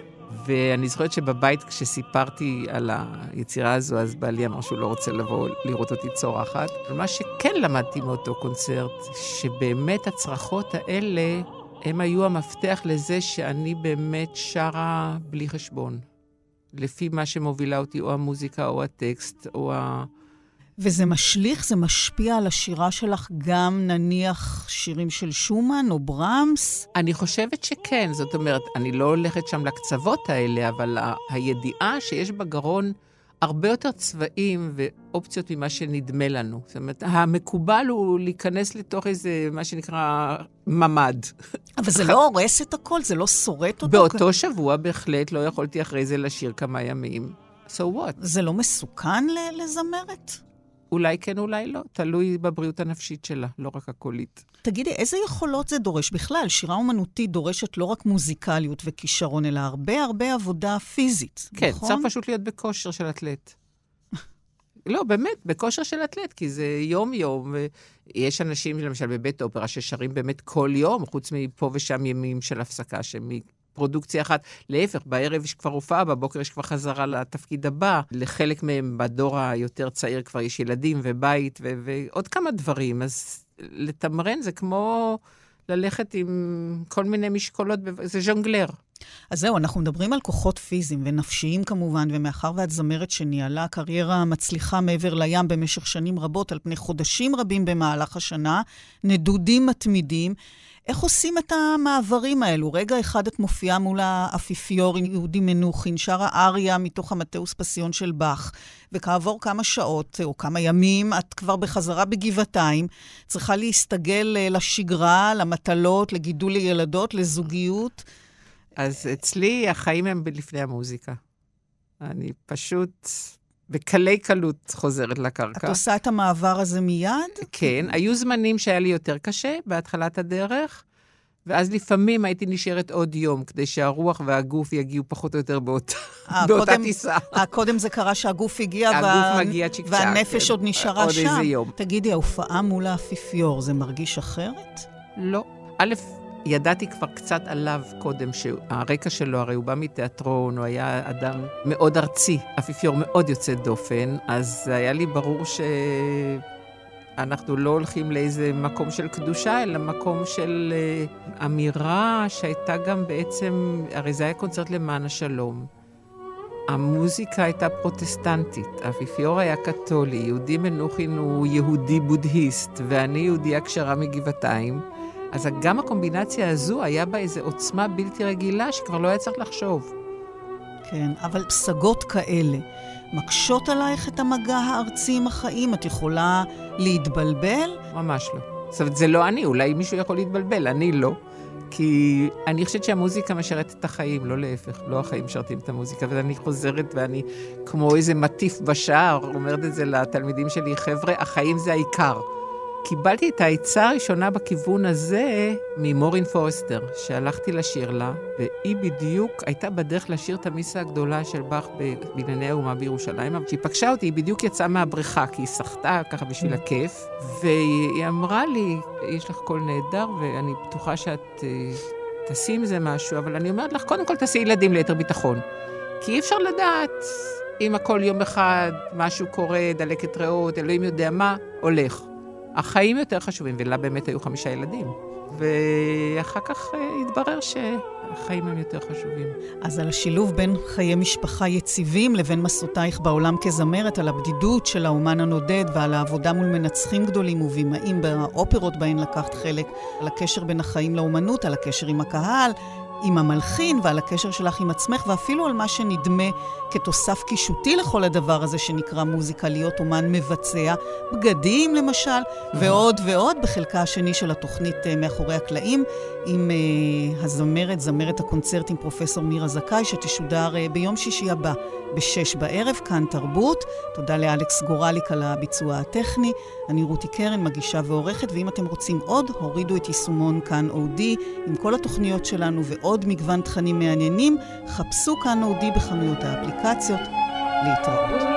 ואני זוכרת שבבית, כשסיפרתי על היצירה הזו, אז בעלי אמר שהוא לא רוצה לבוא לראות אותי צורחת. אבל מה שכן למדתי מאותו קונצרט, שבאמת הצרחות האלה, הם היו המפתח לזה שאני באמת שרה בלי חשבון. לפי מה שמובילה אותי, או המוזיקה, או הטקסט, או ה... וזה משליך, זה משפיע על השירה שלך גם נניח שירים של שומן או ברמס? אני חושבת שכן, זאת אומרת, אני לא הולכת שם לקצוות האלה, אבל ה- הידיעה שיש בגרון הרבה יותר צבעים ואופציות ממה שנדמה לנו. זאת אומרת, המקובל הוא להיכנס לתוך איזה, מה שנקרא, ממ"ד. אבל זה לא הורס את הכל? זה לא שורט אותו? באותו שבוע בהחלט לא יכולתי אחרי זה לשיר כמה ימים. So what? זה לא מסוכן לזמרת? אולי כן, אולי לא. תלוי בבריאות הנפשית שלה, לא רק הקולית. תגידי, איזה יכולות זה דורש? בכלל, שירה אומנותית דורשת לא רק מוזיקליות וכישרון, אלא הרבה הרבה עבודה פיזית, כן, נכון? צריך פשוט להיות בכושר של אתלט. לא, באמת, בכושר של אתלט, כי זה יום-יום. יש אנשים, למשל בבית אופרה, ששרים באמת כל יום, חוץ מפה ושם ימים של הפסקה, שמפרודוקציה אחת. להפך, בערב יש כבר הופעה, בבוקר יש כבר חזרה לתפקיד הבא. לחלק מהם בדור היותר צעיר כבר יש ילדים ובית ו- ועוד כמה דברים. אז לתמרן זה כמו ללכת עם כל מיני משקולות, זה ז'ונגלר. אז זהו, אנחנו מדברים על כוחות פיזיים ונפשיים כמובן, ומאחר ואת זמרת שניהלה קריירה מצליחה מעבר לים במשך שנים רבות, על פני חודשים רבים במהלך השנה, נדודים מתמידים, איך עושים את המעברים האלו? רגע אחד את מופיעה מול האפיפיור עם יהודי מנוחין, שרה אריה מתוך המטאוס פסיון של באך, וכעבור כמה שעות או כמה ימים, את כבר בחזרה בגבעתיים, צריכה להסתגל אה, לשגרה, למטלות, לגידול ילדות, לזוגיות. אז אצלי החיים הם לפני המוזיקה. אני פשוט בקלי קלות חוזרת את לקרקע. עושה את המעבר הזה מיד? כן, היו זמנים שהיה לי יותר קשה בהתחלת הדרך, ואז לפעמים הייתי נשארת עוד יום, כדי שהרוח והגוף יגיעו פחות או יותר באותה, אה, באותה קודם- טיסה. אה, קודם זה קרה שהגוף הגיע, הגוף מגיע צ'יק והנפש כן. עוד נשארה עוד שם. איזה יום. תגידי, ההופעה מול האפיפיור, זה מרגיש אחרת? לא. א', ידעתי כבר קצת עליו קודם, שהרקע שלו, הרי הוא בא מתיאטרון, הוא היה אדם מאוד ארצי, אפיפיור מאוד יוצא דופן, אז היה לי ברור ש... אנחנו לא הולכים לאיזה מקום של קדושה, אלא מקום של uh, אמירה שהייתה גם בעצם, הרי זה היה קונצרט למען השלום. המוזיקה הייתה פרוטסטנטית, האפיפיור היה קתולי, יהודי מנוחין הוא יהודי בודהיסט, ואני יהודייה כשרה מגבעתיים. אז גם הקומבינציה הזו היה בה איזו עוצמה בלתי רגילה שכבר לא היה צריך לחשוב. כן, אבל פסגות כאלה מקשות עלייך את המגע הארצי עם החיים? את יכולה להתבלבל? ממש לא. זאת אומרת, זה לא אני, אולי מישהו יכול להתבלבל, אני לא. כי אני חושבת שהמוזיקה משרתת את החיים, לא להפך, לא החיים משרתים את המוזיקה. ואני חוזרת ואני, כמו איזה מטיף בשער, אומרת את זה לתלמידים שלי, חבר'ה, החיים זה העיקר. קיבלתי את העצה הראשונה בכיוון הזה ממורין פורסטר, שהלכתי לשיר לה, והיא בדיוק הייתה בדרך לשיר את המיסה הגדולה של באך בבנייני האומה בירושלים, אבל כשהיא פגשה אותי, היא בדיוק יצאה מהבריכה, כי היא סחטה ככה בשביל mm. הכיף, והיא אמרה לי, יש לך קול נהדר, ואני בטוחה שאת uh, תעשי עם זה משהו, אבל אני אומרת לך, קודם כל תעשי ילדים ליתר ביטחון. כי אי אפשר לדעת אם הכל יום אחד, משהו קורה, דלקת ריאות, אלוהים יודע מה, הולך. החיים יותר חשובים, ולה באמת היו חמישה ילדים. ואחר כך uh, התברר שהחיים הם יותר חשובים. אז על השילוב בין חיי משפחה יציבים לבין מסעותייך בעולם כזמרת, על הבדידות של האומן הנודד ועל העבודה מול מנצחים גדולים ובימאים באופרות בהן לקחת חלק, על הקשר בין החיים לאומנות, על הקשר עם הקהל, עם המלחין ועל הקשר שלך עם עצמך, ואפילו על מה שנדמה כתוסף קישוטי לכל הדבר הזה שנקרא מוזיקה, להיות אומן מבצע, בגדים למשל, ועוד ועוד, בחלקה השני של התוכנית uh, מאחורי הקלעים, עם uh, הזמרת, זמרת הקונצרט עם פרופסור מירה זכאי, שתשודר uh, ביום שישי הבא, בשש בערב, כאן תרבות. תודה לאלכס גורליק על הביצוע הטכני. אני רותי קרן, מגישה ועורכת, ואם אתם רוצים עוד, הורידו את יישומון כאן אודי, עם כל התוכניות שלנו ועוד מגוון תכנים מעניינים, חפשו כאן אודי בחנויות האפליקציות. להתראות.